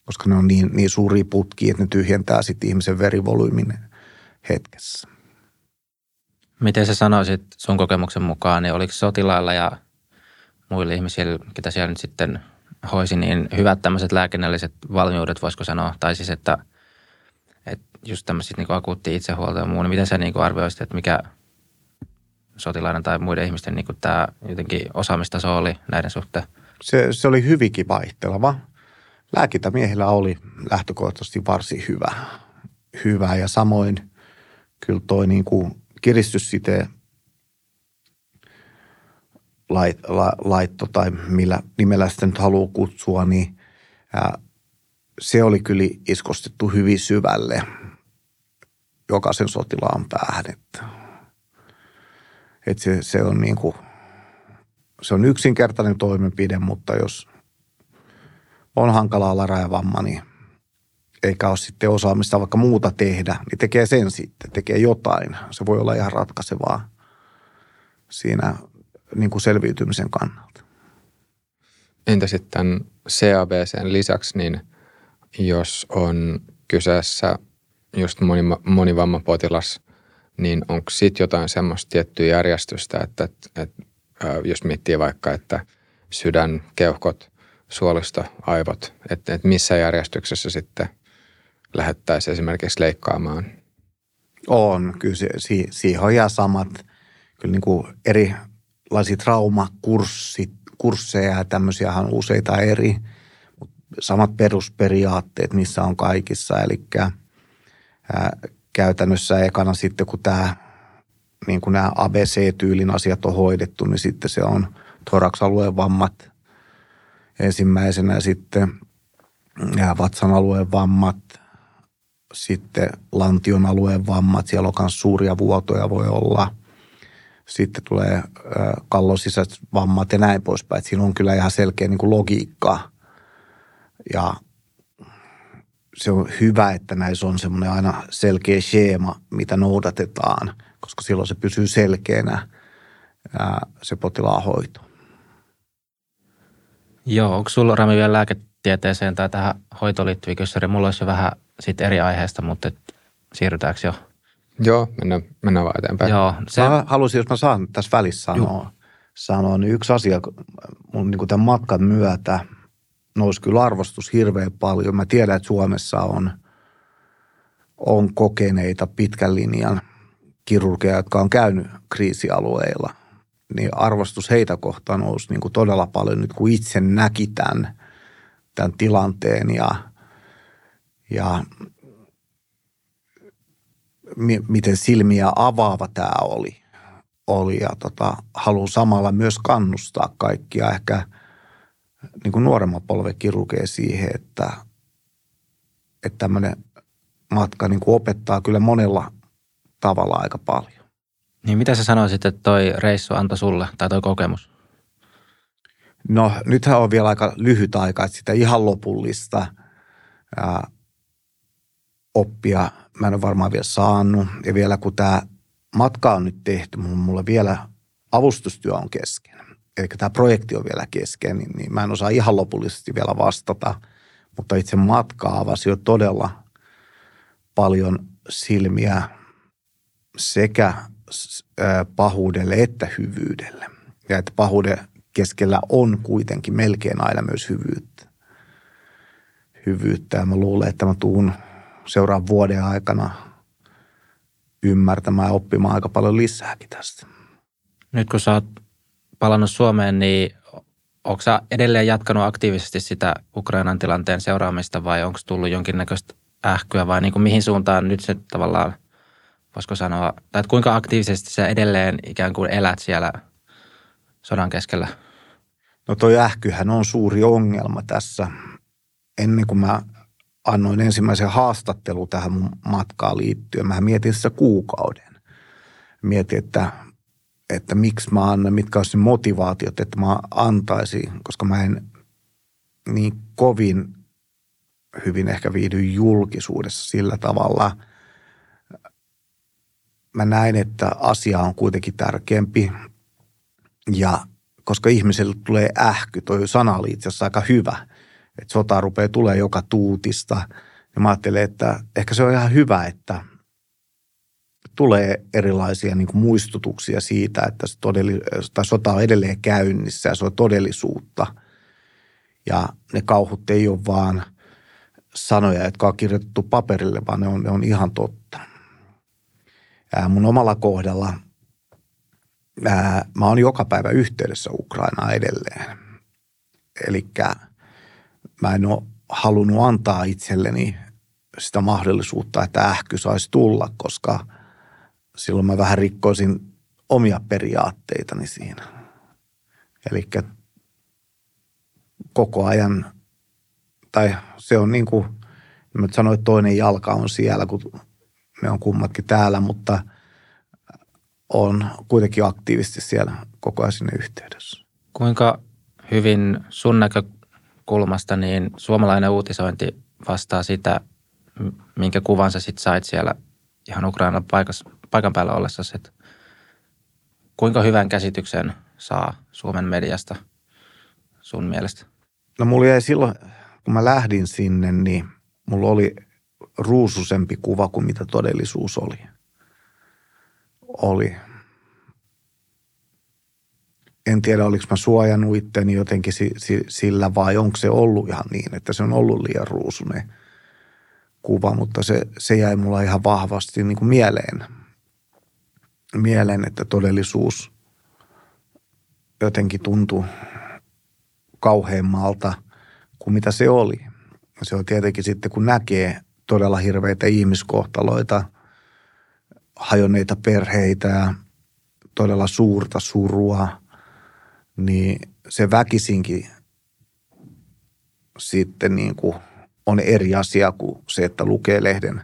Koska ne on niin, niin suuria putkia, että ne tyhjentää sitten ihmisen verivolyymin hetkessä. Miten sä sanoisit sun kokemuksen mukaan, niin oliko sotilailla ja muille ihmisille, ketä siellä nyt sitten hoisi, niin hyvät tämmöiset lääkinnälliset valmiudet, voisiko sanoa, tai siis että just tämmöiset niin akuutti itsehuolto ja muu, niin miten sä niin arvioisit, että mikä sotilaiden tai muiden ihmisten niin tämä jotenkin osaamistaso oli näiden suhteen? Se, se oli hyvinkin vaihteleva. Lääkintämiehillä oli lähtökohtaisesti varsin hyvä, hyvä ja samoin kyllä toi niin kuin kiristyssite lait, la, laitto tai millä nimellä sitä nyt haluaa kutsua, niin ää, se oli kyllä iskostettu hyvin syvälle jokaisen sotilaan päähän. Että, että se, se, on niin kuin, se on yksinkertainen toimenpide, mutta jos on hankala larajavamma, niin eikä ole sitten osaamista vaikka muuta tehdä, niin tekee sen sitten, tekee jotain. Se voi olla ihan ratkaisevaa siinä niin kuin selviytymisen kannalta. Entä sitten CABCn lisäksi, niin jos on kyseessä just moni, monivammapotilas, niin onko sitten jotain semmoista tiettyä järjestystä, että, että, että jos miettii vaikka, että sydän, keuhkot, suolisto, aivot, että, että missä järjestyksessä sitten lähettäisiin esimerkiksi leikkaamaan? On, kyllä siihen on ihan samat, kyllä niin kuin erilaisia traumakurssit, kursseja ja tämmöisiä on useita eri, samat perusperiaatteet, missä on kaikissa, eli ää, käytännössä ekana sitten, kun tämä niin kuin nämä ABC-tyylin asiat on hoidettu, niin sitten se on thorax-alueen vammat ensimmäisenä sitten ja vatsan alueen vammat, sitten lantion alueen vammat, siellä on myös suuria vuotoja voi olla. Sitten tulee kallon sisäiset vammat ja näin poispäin. Siinä on kyllä ihan selkeä niin kuin logiikka. Ja se on hyvä, että näissä on semmoinen aina selkeä schema, mitä noudatetaan, koska silloin se pysyy selkeänä se potilaan hoito. Joo, onko sulla Rami vielä lääketieteeseen tai tähän hoitoon liittyviä kysymyksiä? Mulla olisi jo vähän siitä eri aiheesta, mutta et, siirrytäänkö jo? Joo, mennään, mennään vaan eteenpäin. Joo, se... Mä haluaisin, jos mä saan tässä välissä sanoa, sanoa niin yksi asia mun niin kuin tämän matkan myötä nousi kyllä arvostus hirveän paljon. Mä tiedän, että Suomessa on, on kokeneita pitkän linjan kirurgeja, jotka on käynyt kriisialueilla. Niin arvostus heitä kohtaan nousi niin kuin todella paljon nyt, kun itse näki tämän, tämän tilanteen ja – ja miten silmiä avaava tämä oli. oli ja tota, haluan samalla myös kannustaa kaikkia ehkä niin kuin nuoremman polven kirurgeja siihen, että, että tämmöinen matka niin kuin opettaa kyllä monella tavalla aika paljon. Niin mitä sä sanoisit, että toi reissu antoi sulle tai toi kokemus? No nythän on vielä aika lyhyt aika, että sitä ihan lopullista ää, oppia mä en ole varmaan vielä saanut. Ja vielä kun tämä matka on nyt tehty, mulla vielä avustustyö on kesken. Eli tämä projekti on vielä kesken, niin, niin mä en osaa ihan lopullisesti vielä vastata. Mutta itse matka avasi jo todella paljon silmiä sekä pahuudelle että hyvyydelle. Ja että pahuuden keskellä on kuitenkin melkein aina myös hyvyyttä hyvyyttä ja mä luulen, että mä tuun seuraavan vuoden aikana ymmärtämään ja oppimaan aika paljon lisääkin tästä. Nyt kun sä oot palannut Suomeen, niin onko sä edelleen jatkanut aktiivisesti sitä Ukrainan tilanteen seuraamista vai onko tullut jonkinnäköistä ähkyä vai niin kuin mihin suuntaan nyt se tavallaan, voisiko sanoa, tai että kuinka aktiivisesti sä edelleen ikään kuin elät siellä sodan keskellä? No toi ähkyhän on suuri ongelma tässä. Ennen kuin mä annoin ensimmäisen haastattelun tähän mun matkaan liittyen, mä mietin sitä kuukauden. Mietin, että, että miksi mä annan, mitkä olisi motivaatiot, että mä antaisin, koska mä en niin kovin hyvin ehkä viihdy julkisuudessa sillä tavalla. Mä näin, että asia on kuitenkin tärkeämpi ja koska ihmiselle tulee ähky, toi sana oli itse asiassa aika hyvä, että sota rupeaa tulee joka tuutista. Ja mä ajattelen, että ehkä se on ihan hyvä, että tulee erilaisia niin kuin muistutuksia siitä, että se todelli, tai sota on edelleen käynnissä ja se on todellisuutta. Ja ne kauhut ei ole vaan – sanoja, jotka on kirjoitettu paperille, vaan ne on, ne on ihan totta. Ää, mun omalla kohdalla ää, mä oon joka päivä yhteydessä Ukrainaa edelleen. Eli mä en ole halunnut antaa itselleni sitä mahdollisuutta, että ähky saisi tulla, koska silloin mä vähän rikkoisin omia periaatteitani siinä. Eli koko ajan tai se on niin kuin, mä sanoin, että toinen jalka on siellä, kun me on kummatkin täällä, mutta on kuitenkin aktiivisesti siellä koko ajan sinne yhteydessä. Kuinka hyvin sun näkökulmasta niin suomalainen uutisointi vastaa sitä, minkä kuvan sä sitten sait siellä ihan Ukrainan paikas, paikan päällä ollessa, että kuinka hyvän käsityksen saa Suomen mediasta sun mielestä? No mulla jäi silloin kun mä lähdin sinne, niin mulla oli ruususempi kuva kuin mitä todellisuus oli. Oli. En tiedä, oliko mä suojannut itteni jotenkin sillä vai onko se ollut ihan niin, että se on ollut liian ruusunen kuva, mutta se, se jäi mulla ihan vahvasti niin kuin mieleen. Mieleen, että todellisuus jotenkin tuntui kauheammalta – kuin mitä se oli. Se on tietenkin sitten, kun näkee todella hirveitä ihmiskohtaloita, hajonneita perheitä ja todella suurta surua, niin se väkisinkin sitten niin kuin on eri asia kuin se, että lukee lehden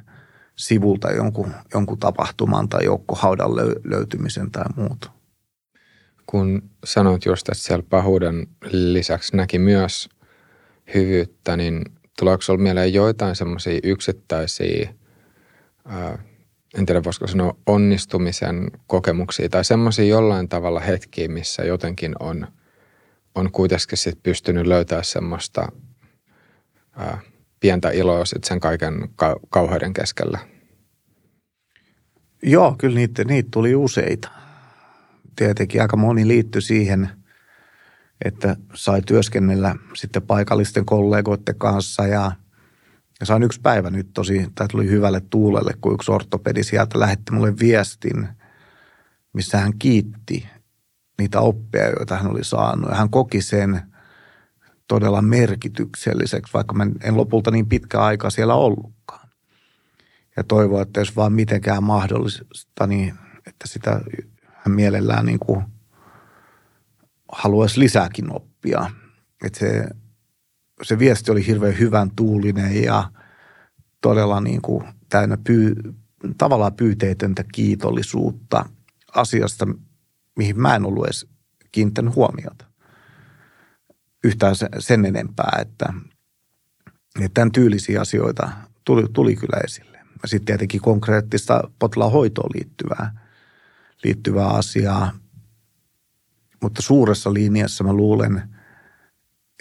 sivulta jonkun, jonkun tapahtuman tai joukkohaudan löytymisen tai muuta. Kun sanoit just, että siellä pahuuden lisäksi näki myös hyvyyttä, niin tuleeko sinulla mieleen joitain semmoisia yksittäisiä, ää, en tiedä voisiko sanoa onnistumisen kokemuksia tai semmoisia jollain tavalla hetkiä, missä jotenkin on, on kuitenkin sit pystynyt löytää semmoista ää, pientä iloa sit sen kaiken ka- kauheuden keskellä? Joo, kyllä niitä, niitä tuli useita. Tietenkin aika moni liittyi siihen – että sai työskennellä sitten paikallisten kollegoiden kanssa ja, ja sain yksi päivä nyt tosi, tämä tuli hyvälle tuulelle, kun yksi ortopedi sieltä lähetti mulle viestin, missä hän kiitti niitä oppeja, joita hän oli saanut. Ja hän koki sen todella merkitykselliseksi, vaikka mä en lopulta niin pitkä aika siellä ollutkaan. Ja toivoa, että jos vaan mitenkään mahdollista, niin että sitä mielellään niin kuin – haluaisi lisääkin oppia. Että se, se viesti oli hirveän hyvän tuulinen ja todella niin kuin täynnä pyy, tavallaan pyyteetöntä kiitollisuutta asiasta, mihin mä en ollut edes kiinnittänyt huomiota. Yhtään sen enempää, että, että tämän tyylisiä asioita tuli, tuli kyllä esille. Ja sitten tietenkin konkreettista potilaan hoitoon liittyvää, liittyvää asiaa – mutta suuressa linjassa mä luulen,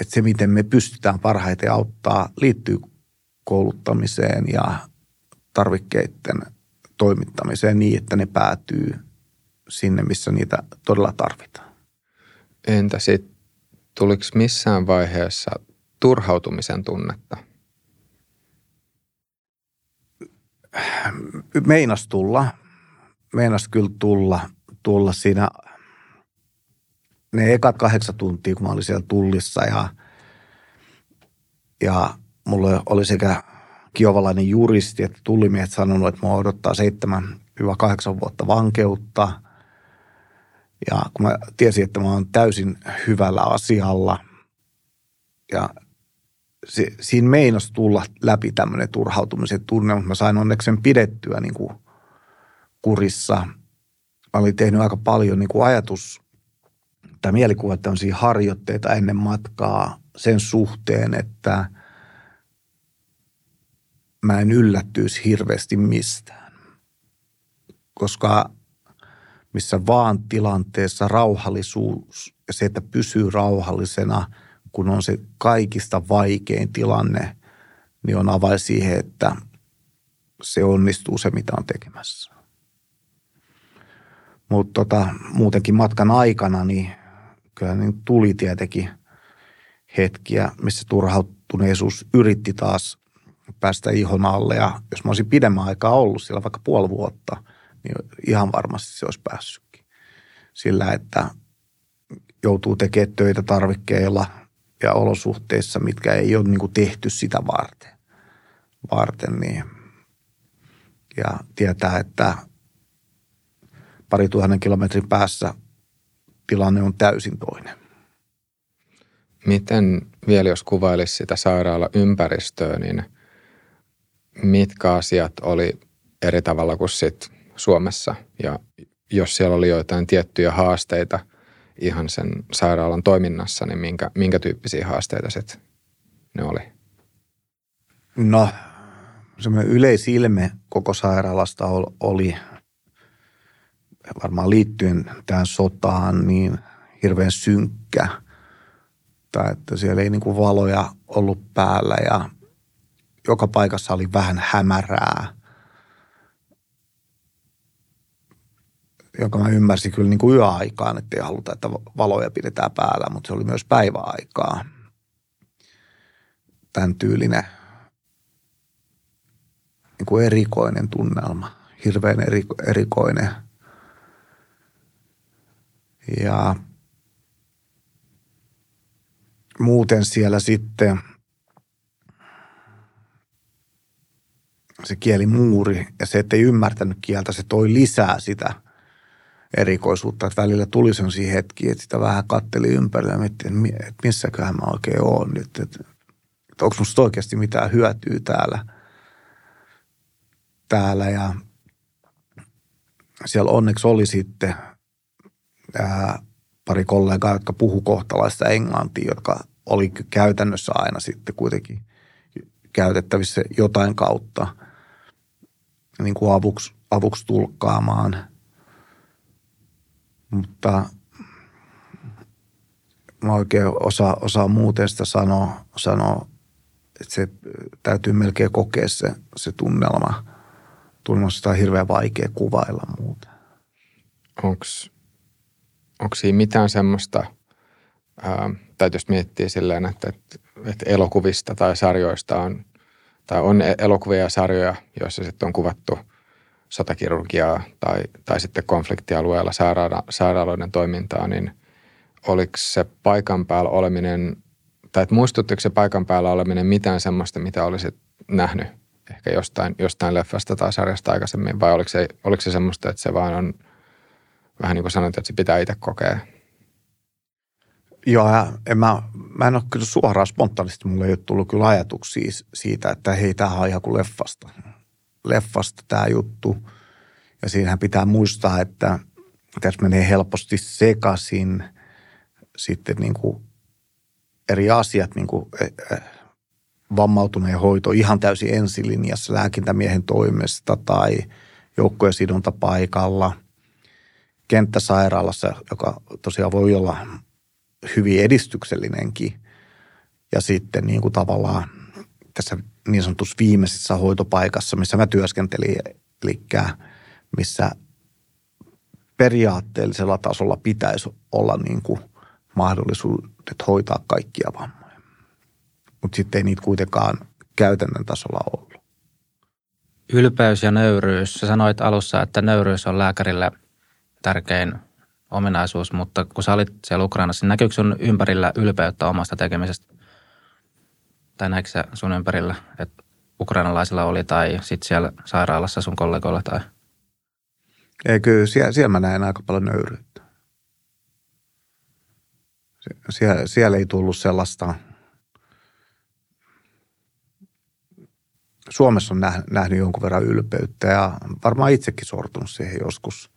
että se, miten me pystytään parhaiten auttaa, liittyy kouluttamiseen ja tarvikkeiden toimittamiseen niin, että ne päätyy sinne, missä niitä todella tarvitaan. Entä sitten, Tuliko missään vaiheessa turhautumisen tunnetta? Meinas tulla. Meinas kyllä tulla, tulla siinä ne ekat kahdeksan tuntia, kun mä olin siellä tullissa ja, ja mulla oli sekä kiovalainen juristi että tullimiehet sanonut, että mua odottaa 7-8 vuotta vankeutta – ja kun mä tiesin, että mä oon täysin hyvällä asialla ja se, siinä meinasi tulla läpi tämmöinen turhautumisen tunne, mutta mä sain onneksi sen pidettyä niin kuin kurissa. Mä olin tehnyt aika paljon niin kuin ajatus tai mielikuva tämmöisiä harjoitteita ennen matkaa sen suhteen, että mä en yllättyisi hirveästi mistään. Koska missä vaan tilanteessa rauhallisuus ja se, että pysyy rauhallisena – kun on se kaikista vaikein tilanne, niin on avain siihen, että se onnistuu se, mitä on tekemässä. Mutta tota, muutenkin matkan aikana, niin kyllä niin tuli tietenkin hetkiä, missä turhautuneisuus yritti taas päästä ihon alle. Ja jos mä olisin pidemmän aikaa ollut siellä vaikka puoli vuotta, niin ihan varmasti se olisi päässytkin. Sillä, että joutuu tekemään töitä tarvikkeilla – ja olosuhteissa, mitkä ei ole niin kuin tehty sitä varten. varten niin. Ja tietää, että pari tuhannen kilometrin päässä tilanne on täysin toinen. Miten vielä jos kuvailisi sitä sairaala-ympäristöä, niin mitkä asiat oli eri tavalla kuin sit Suomessa? Ja jos siellä oli joitain tiettyjä haasteita – ihan sen sairaalan toiminnassa, niin minkä, minkä tyyppisiä haasteita sitten ne oli? No, semmoinen yleisilme koko sairaalasta oli varmaan liittyen tähän sotaan niin hirveän synkkä. Tai että siellä ei niin valoja ollut päällä ja joka paikassa oli vähän hämärää – jonka mä ymmärsin kyllä niin kuin yöaikaan, että ei haluta, että valoja pidetään päällä, mutta se oli myös päiväaikaa. Tämän tyylinen niin kuin erikoinen tunnelma, hirveän eriko, erikoinen. Ja muuten siellä sitten se kielimuuri ja se, että ei ymmärtänyt kieltä, se toi lisää sitä – erikoisuutta, että välillä tuli sellaisia hetkiä, että sitä vähän katteli ympärillä ja mietti, että missäköhän mä oikein oon nyt, että, että onko musta oikeasti mitään hyötyä täällä. täällä ja siellä onneksi oli sitten ää, pari kollegaa, jotka puhu kohtalaista englantia, jotka oli käytännössä aina sitten kuitenkin käytettävissä jotain kautta niin kuin avuksi, avuksi tulkkaamaan – mutta mä oikein osaa, osaa muuten sitä sanoa, sanoa, että se täytyy melkein kokea se, se tunnelma. Tunnelma sitä on hirveän vaikea kuvailla muuten. Onko siinä mitään semmoista, ää, tai jos miettii silleen, että, että, elokuvista tai sarjoista on, tai on elokuvia ja sarjoja, joissa sitten on kuvattu – sotakirurgiaa tai, tai sitten konfliktialueella sairaala, sairaaloiden toimintaa, niin oliko se paikan päällä oleminen, tai että muistuttiko se paikan päällä oleminen mitään semmoista, mitä olisit nähnyt ehkä jostain, jostain leffasta tai sarjasta aikaisemmin, vai oliko se, oliko se semmoista, että se vaan on vähän niin kuin sanoit, että se pitää itse kokea? Joo, ja en mä, mä en ole kyllä suoraan spontaanisti, mulle ei ole tullut kyllä ajatuksia siitä, että hei, tämähän on ihan kuin leffasta leffasta tämä juttu. Ja siinähän pitää muistaa, että tässä menee helposti sekaisin sitten niin kuin eri asiat, niin kuin e, e, vammautuneen hoito ihan täysin ensilinjassa lääkintämiehen toimesta tai joukkojen sidonta paikalla, kenttäsairaalassa, joka tosiaan voi olla hyvin edistyksellinenkin. Ja sitten niin kuin tavallaan tässä niin sanotussa viimeisessä hoitopaikassa, missä mä työskentelin, eli missä periaatteellisella tasolla pitäisi olla niin kuin mahdollisuudet hoitaa kaikkia vammoja. Mutta sitten ei niitä kuitenkaan käytännön tasolla ollut. Ylpeys ja nöyryys. Sä sanoit alussa, että nöyryys on lääkärille tärkein ominaisuus, mutta kun sä olit siellä Ukrainassa, niin näkyykö sun ympärillä ylpeyttä omasta tekemisestä? Tai näikö sä sun ympärillä, että ukrainalaisilla oli tai sitten siellä sairaalassa sun kollegoilla tai? Ei kyllä, siellä, siellä mä näen aika paljon nöyryyttä. Sie, siellä ei tullut sellaista, Suomessa on nähnyt jonkun verran ylpeyttä ja varmaan itsekin sortunut siihen joskus,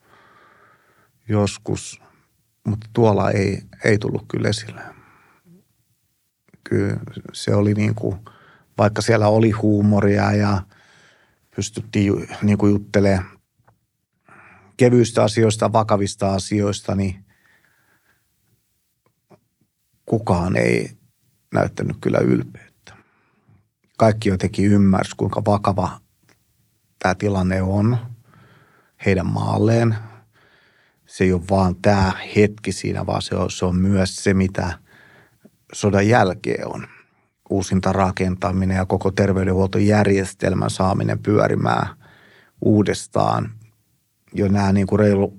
joskus mutta tuolla ei, ei tullut kyllä esille. Kyllä se oli niin kuin, vaikka siellä oli huumoria ja pystyttiin niin kuin juttelemaan kevyistä asioista, vakavista asioista, niin kukaan ei näyttänyt kyllä ylpeyttä. Kaikki jotenkin ymmärsi, kuinka vakava tämä tilanne on heidän maalleen. Se ei ole vaan tämä hetki siinä, vaan se on, se on myös se, mitä sodan jälkeen on. Uusinta rakentaminen ja koko terveydenhuoltojärjestelmän saaminen pyörimään uudestaan. Jo nämä niin kuin reilu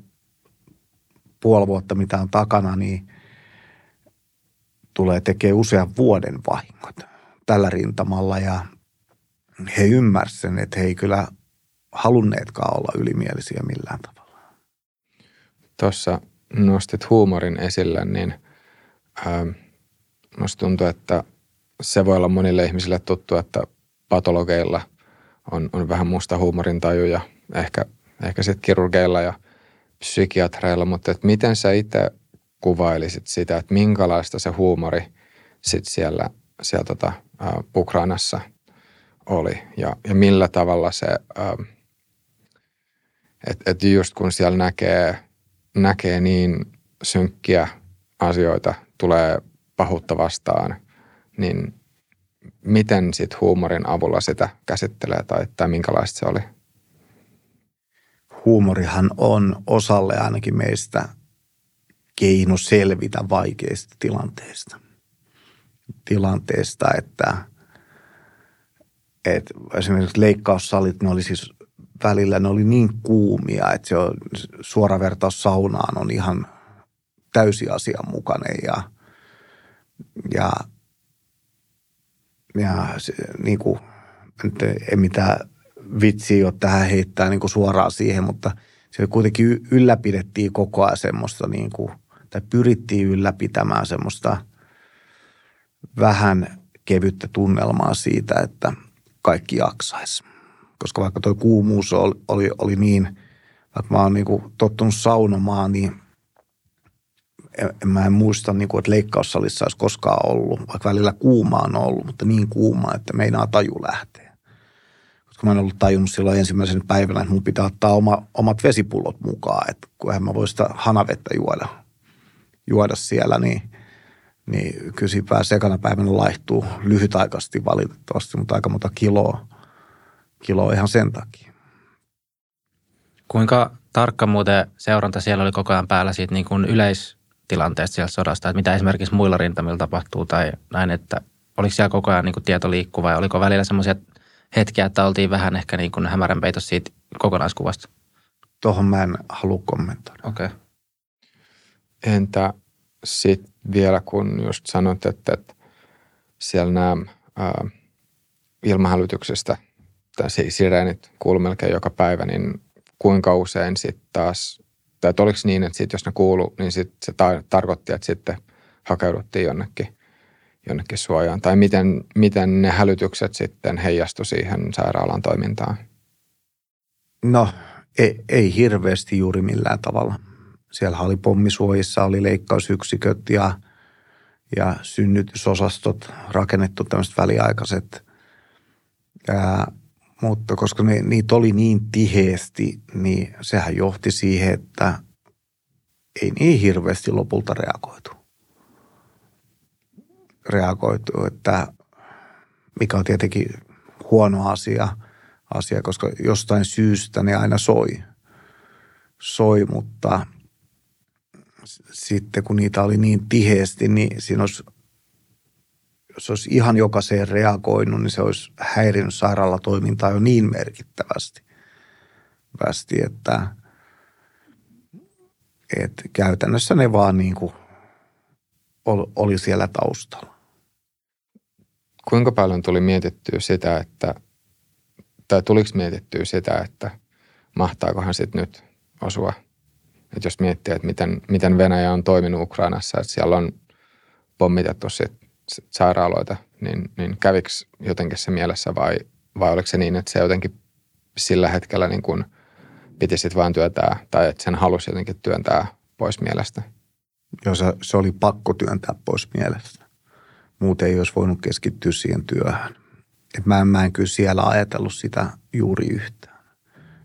puoli vuotta, mitä on takana, niin tulee tekemään usean vuoden vahingot tällä rintamalla ja he ymmärsivät sen, että he ei kyllä halunneetkaan olla ylimielisiä millään tavalla. Tuossa nostit huumorin esille, niin ähm, musta tuntuu, että se voi olla monille ihmisille tuttu, että patologeilla on, on vähän musta huumorintaju ja ehkä, ehkä sitten kirurgeilla ja psykiatreilla, mutta että miten sä itse kuvailisit sitä, että minkälaista se huumori sit siellä, siellä tota, äh, Ukrainassa oli ja, ja millä tavalla se, että et just kun siellä näkee, näkee niin synkkiä asioita, tulee pahuutta vastaan, niin miten sit huumorin avulla sitä käsittelee tai, tai minkälaista se oli? Huumorihan on osalle ainakin meistä keino selvitä vaikeista tilanteista. Tilanteesta, että, että esimerkiksi leikkaussalit, ne oli siis välillä ne oli niin kuumia, että se on, suora vertaus saunaan on ihan täysi asianmukainen ja, ja, ja se, niin kuin, nyt ei mitään vitsiä ole tähän heittää niin kuin suoraan siihen, mutta se kuitenkin ylläpidettiin koko ajan semmoista niin kuin – tai pyrittiin ylläpitämään semmoista vähän kevyttä tunnelmaa siitä, että kaikki jaksaisi. Koska vaikka tuo kuumuus oli, oli, oli niin, vaikka mä oon niin kuin tottunut saunomaan, niin en, mä en muista, niin kuin, että leikkaussalissa olisi koskaan ollut, vaikka välillä kuumaa on ollut, mutta niin kuuma, että meinaa taju lähteä. Koska mä en ollut tajunnut silloin ensimmäisen päivänä, että mun pitää ottaa oma, omat vesipullot mukaan, että kun en mä voi sitä hanavettä juoda juoda siellä, niin, niin kyllä siinä pääsee ekana päivänä laihtuu lyhytaikaisesti valitettavasti, mutta aika monta kiloa, kiloa ihan sen takia. Kuinka tarkka muuten seuranta siellä oli koko ajan päällä siitä niin kuin yleistilanteesta siellä sodasta, että mitä esimerkiksi muilla rintamilla tapahtuu tai näin, että oliko siellä koko ajan niin kuin tieto liikkuva ja oliko välillä semmoisia hetkiä, että oltiin vähän ehkä niin kuin hämärän peitos siitä kokonaiskuvasta? Tuohon mä en halua kommentoida. Okei. Okay. Entä sitten vielä, kun just sanoit, että, että siellä nämä ää, ilmahälytyksestä tai sireenit kuuluu melkein joka päivä, niin kuinka usein sitten taas, tai että oliko niin, että sit jos ne kuulu, niin sit se tar- tarkoitti, että sitten hakeuduttiin jonnekin, jonnekin suojaan, tai miten, miten ne hälytykset sitten heijastu siihen sairaalan toimintaan? No, ei, ei hirveästi juuri millään tavalla siellä oli pommisuojissa, oli leikkausyksiköt ja, ja synnytysosastot rakennettu tämmöiset väliaikaiset. Ja, mutta koska ne, niitä oli niin tiheesti, niin sehän johti siihen, että ei niin hirveästi lopulta reagoitu. Reagoitu, että mikä on tietenkin huono asia, asia koska jostain syystä ne aina soi. Soi, mutta – sitten kun niitä oli niin tiheesti, niin siinä olisi se olisi ihan jokaiseen reagoinut, niin se olisi häirinnyt sairaalatoimintaa jo niin merkittävästi, västi, että, että käytännössä ne vaan niin kuin oli siellä taustalla. Kuinka paljon tuli mietittyä sitä, että, tai tuliko mietittyä sitä, että mahtaakohan sitten nyt osua että jos miettii, että miten, miten Venäjä on toiminut Ukrainassa, että siellä on pommitettu sit, sit sairaaloita, niin, niin kävikö jotenkin se mielessä vai, vai oliko se niin, että se jotenkin sillä hetkellä niin kuin piti sitten vain työntää, tai että sen halusi jotenkin työntää pois mielestä? Joo, se, se oli pakko työntää pois mielestä. Muuten ei olisi voinut keskittyä siihen työhön. Et mä, en, mä en kyllä siellä ajatellut sitä juuri yhtään.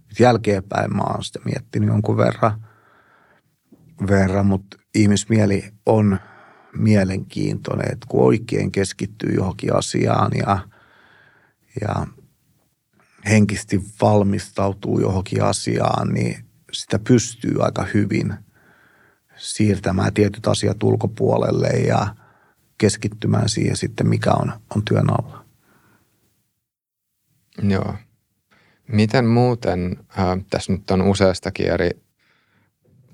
Nyt jälkeenpäin mä oon sitä miettinyt jonkun verran – verran, mutta ihmismieli on mielenkiintoinen, että kun oikein keskittyy johonkin asiaan ja, ja henkisesti valmistautuu johonkin asiaan, niin sitä pystyy aika hyvin siirtämään tietyt asiat ulkopuolelle ja keskittymään siihen sitten, mikä on, on työn alla. Joo. Miten muuten, äh, tässä nyt on useastakin eri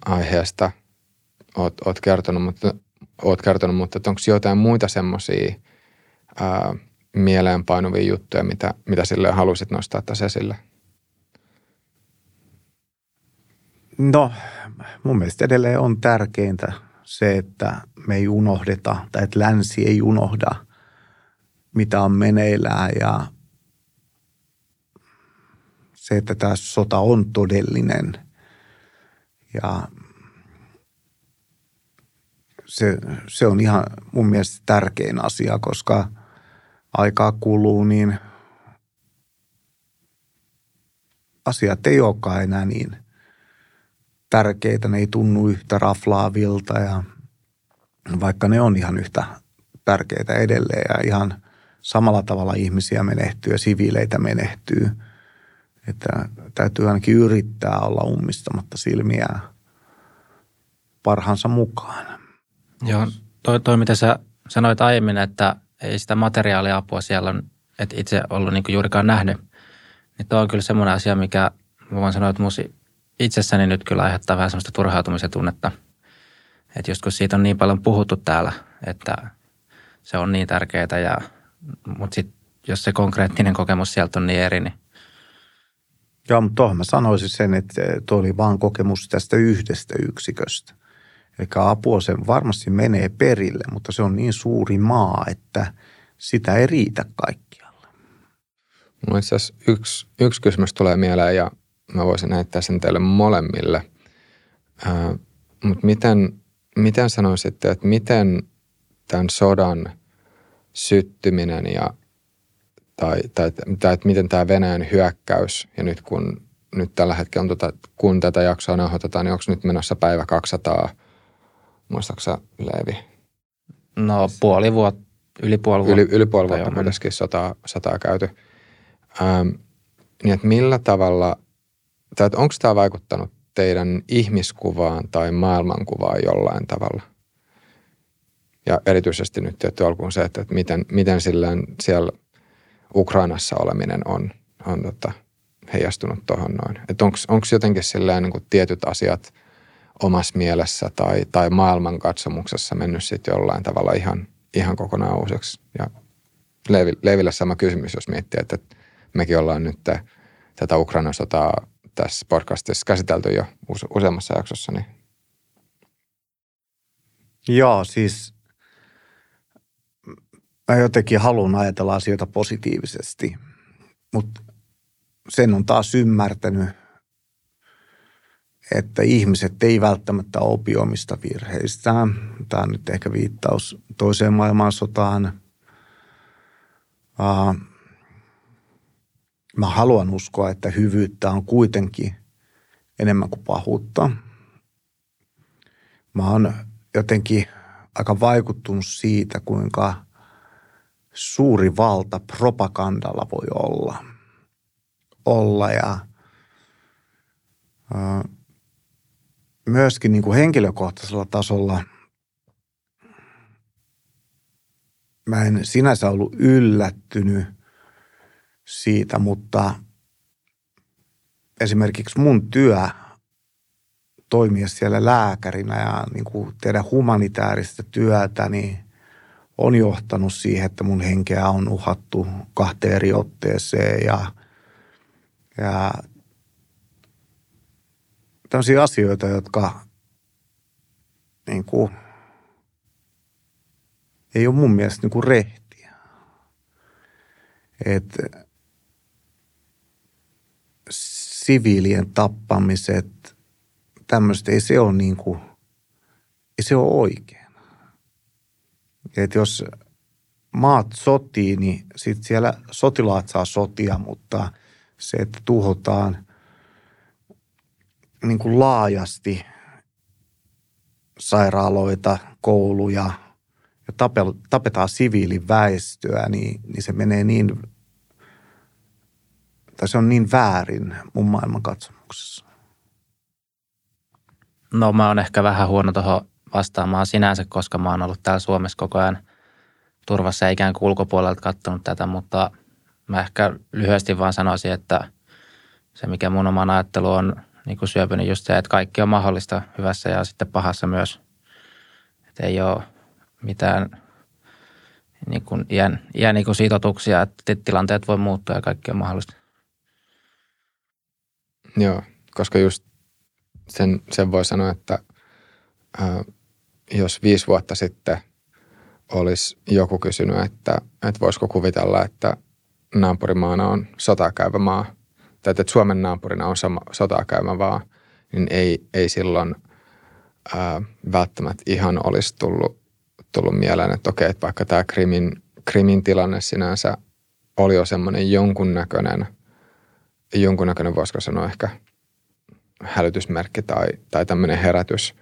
aiheesta oot, oot kertonut, mutta, oot kertonut, mutta onko jotain muita semmoisia mieleenpainuvia juttuja, mitä, mitä sille halusit nostaa tässä esille? No, mun mielestä edelleen on tärkeintä se, että me ei unohdeta, tai että länsi ei unohda, mitä on meneillään ja se, että tämä sota on todellinen – ja se, se on ihan mun mielestä tärkein asia, koska aikaa kuluu, niin asiat ei olekaan enää niin tärkeitä. Ne ei tunnu yhtä raflaavilta ja vaikka ne on ihan yhtä tärkeitä edelleen ja ihan samalla tavalla ihmisiä menehtyy ja siviileitä menehtyy – että täytyy ainakin yrittää olla ummistamatta silmiä parhaansa mukaan. Joo, toi, toi mitä sä sanoit aiemmin, että ei sitä materiaaliapua siellä on, et itse ollut niin juurikaan nähnyt, niin toi on kyllä semmoinen asia, mikä voin sanoa, että musi itsessäni nyt kyllä aiheuttaa vähän semmoista turhautumisen tunnetta. Että just kun siitä on niin paljon puhuttu täällä, että se on niin tärkeää, ja, mutta sitten jos se konkreettinen kokemus sieltä on niin eri, niin Joo, mutta tuohon mä sanoisin sen, että tuo oli vaan kokemus tästä yhdestä yksiköstä. Eli apua se varmasti menee perille, mutta se on niin suuri maa, että sitä ei riitä kaikkialle. Mulla itse asiassa yksi, yksi kysymys tulee mieleen ja mä voisin näyttää sen teille molemmille. Äh, mutta miten, miten sanoisitte, että miten tämän sodan syttyminen ja tai, tai, tai että miten tämä Venäjän hyökkäys, ja nyt kun nyt tällä hetkellä on tota, kun tätä jaksoa nauhoitetaan, niin onko nyt menossa päivä 200, muistaaksä Leevi? No puoli vuotta, yli puoli vuotta. Yli, yli puoli vuotta kuitenkin sotaa, sotaa käyty. Ähm, niin että millä tavalla, tai että onko tämä vaikuttanut teidän ihmiskuvaan tai maailmankuvaan jollain tavalla? Ja erityisesti nyt tietty alkuun se, että, että miten, miten sillään siellä – Ukrainassa oleminen on, on tota, heijastunut tuohon noin. Että onko jotenkin silleen niin tietyt asiat omassa mielessä tai, tai maailmankatsomuksessa mennyt sitten jollain tavalla ihan, ihan kokonaan uuseksi. Ja Leeville sama kysymys, jos miettii, että mekin ollaan nyt tätä Ukrainan sotaa tässä podcastissa käsitelty jo use, useammassa jaksossa. Niin. Joo, siis mä jotenkin haluan ajatella asioita positiivisesti, mutta sen on taas ymmärtänyt, että ihmiset ei välttämättä opi omista virheistään. Tämä on nyt ehkä viittaus toiseen maailmansotaan. Mä haluan uskoa, että hyvyyttä on kuitenkin enemmän kuin pahuutta. Mä oon jotenkin aika vaikuttunut siitä, kuinka – suuri valta propagandalla voi olla. Olla ja myöskin niin kuin henkilökohtaisella tasolla mä en sinänsä ollut yllättynyt siitä, mutta esimerkiksi mun työ toimia siellä lääkärinä ja niin kuin tehdä humanitaarista työtä, niin on johtanut siihen, että mun henkeä on uhattu kahteen eri otteeseen ja, ja tämmöisiä asioita, jotka niin kuin, ei ole mun mielestä niin kuin rehtiä. Et siviilien tappamiset, tämmöistä, ei se ole niin kuin, ei se ole oikein. Et jos maat sotii, niin sitten siellä sotilaat saa sotia, mutta se, että tuhotaan niin kuin laajasti sairaaloita, kouluja ja tapetaan siviiliväestöä, niin, niin se menee niin, tai se on niin väärin mun maailmankatsomuksessa. No mä oon ehkä vähän huono tuohon vastaamaan sinänsä, koska mä oon ollut täällä Suomessa koko ajan turvassa ikään kuin ulkopuolelta katsonut tätä, mutta mä ehkä lyhyesti vaan sanoisin, että se mikä mun oman ajattelu on niin kuin syöpynyt just se, että kaikki on mahdollista hyvässä ja sitten pahassa myös. Että ei ole mitään niin kuin iän, iän niin kuin sitotuksia, että tilanteet voi muuttua ja kaikki on mahdollista. Joo, koska just sen, sen voi sanoa, että ää, jos viisi vuotta sitten olisi joku kysynyt, että, että voisiko kuvitella, että naapurimaana on sotaa käyvä maa, tai että Suomen naapurina on sama, sotaa käymä maa, niin ei, ei silloin ää, välttämättä ihan olisi tullut, tullut mieleen, että okei, että vaikka tämä Krimin, Krimin tilanne sinänsä oli jo semmoinen jonkunnäköinen, jonkunnäköinen voisiko sanoa ehkä hälytysmerkki tai, tai tämmöinen herätys,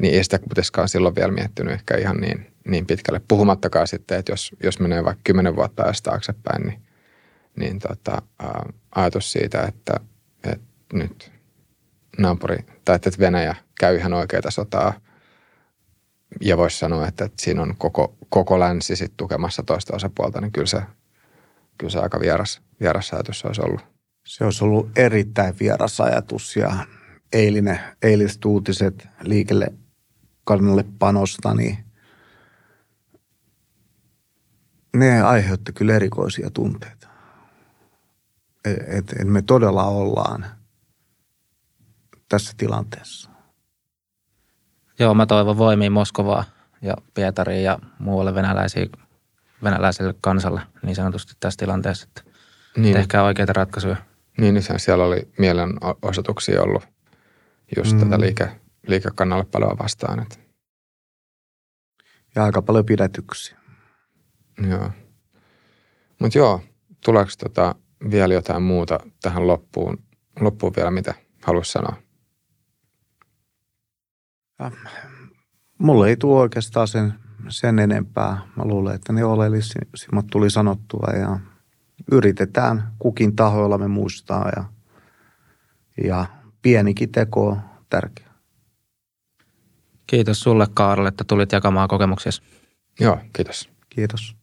niin ei sitä kuitenkaan silloin vielä miettinyt ehkä ihan niin, niin pitkälle. Puhumattakaan sitten, että jos, jos menee vaikka kymmenen vuotta ajasta taaksepäin, niin, niin tota, ajatus siitä, että, että nyt naapuri, tai että Venäjä käy ihan oikeita sotaa, ja voisi sanoa, että, että siinä on koko, koko länsi sit tukemassa toista osapuolta, niin kyllä se, kyllä se aika vieras, vieras ajatus olisi ollut. Se olisi ollut erittäin vieras ajatus ja eilinen, eiliset uutiset liikelle kannalle panosta, niin ne aiheutti kyllä erikoisia tunteita. Että et me todella ollaan tässä tilanteessa. Joo, mä toivon voimia Moskovaa ja Pietariin ja muualle venäläisiä, venäläiselle kansalle niin sanotusti tässä tilanteessa, että niin. tehkää oikeita ratkaisuja. Niin, niin siellä oli mielenosoituksia ollut just mm. tätä liike, liikekannallepaloa vastaan. Että. Ja aika paljon pidätyksiä. Joo. Mutta joo, tuleeko tota vielä jotain muuta tähän loppuun, loppuun vielä, mitä haluaisi sanoa? Ja, mulle ei tule oikeastaan sen, sen enempää. Mä luulen, että ne oleellisimmat tuli sanottua ja yritetään kukin tahoilla me muistaa ja, ja pienikin teko on tärkeä. Kiitos sulle Kaarle, että tulit jakamaan kokemuksia. Joo, kiitos. Kiitos.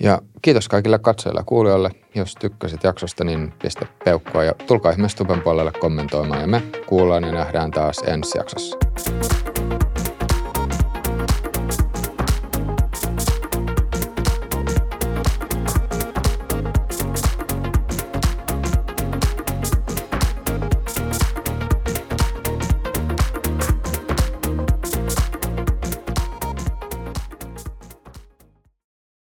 Ja kiitos kaikille katsojille ja kuulijoille. Jos tykkäsit jaksosta, niin pistä peukkua ja tulkaa ihmeessä tuben puolelle kommentoimaan. Ja me kuullaan ja nähdään taas ensi jaksossa.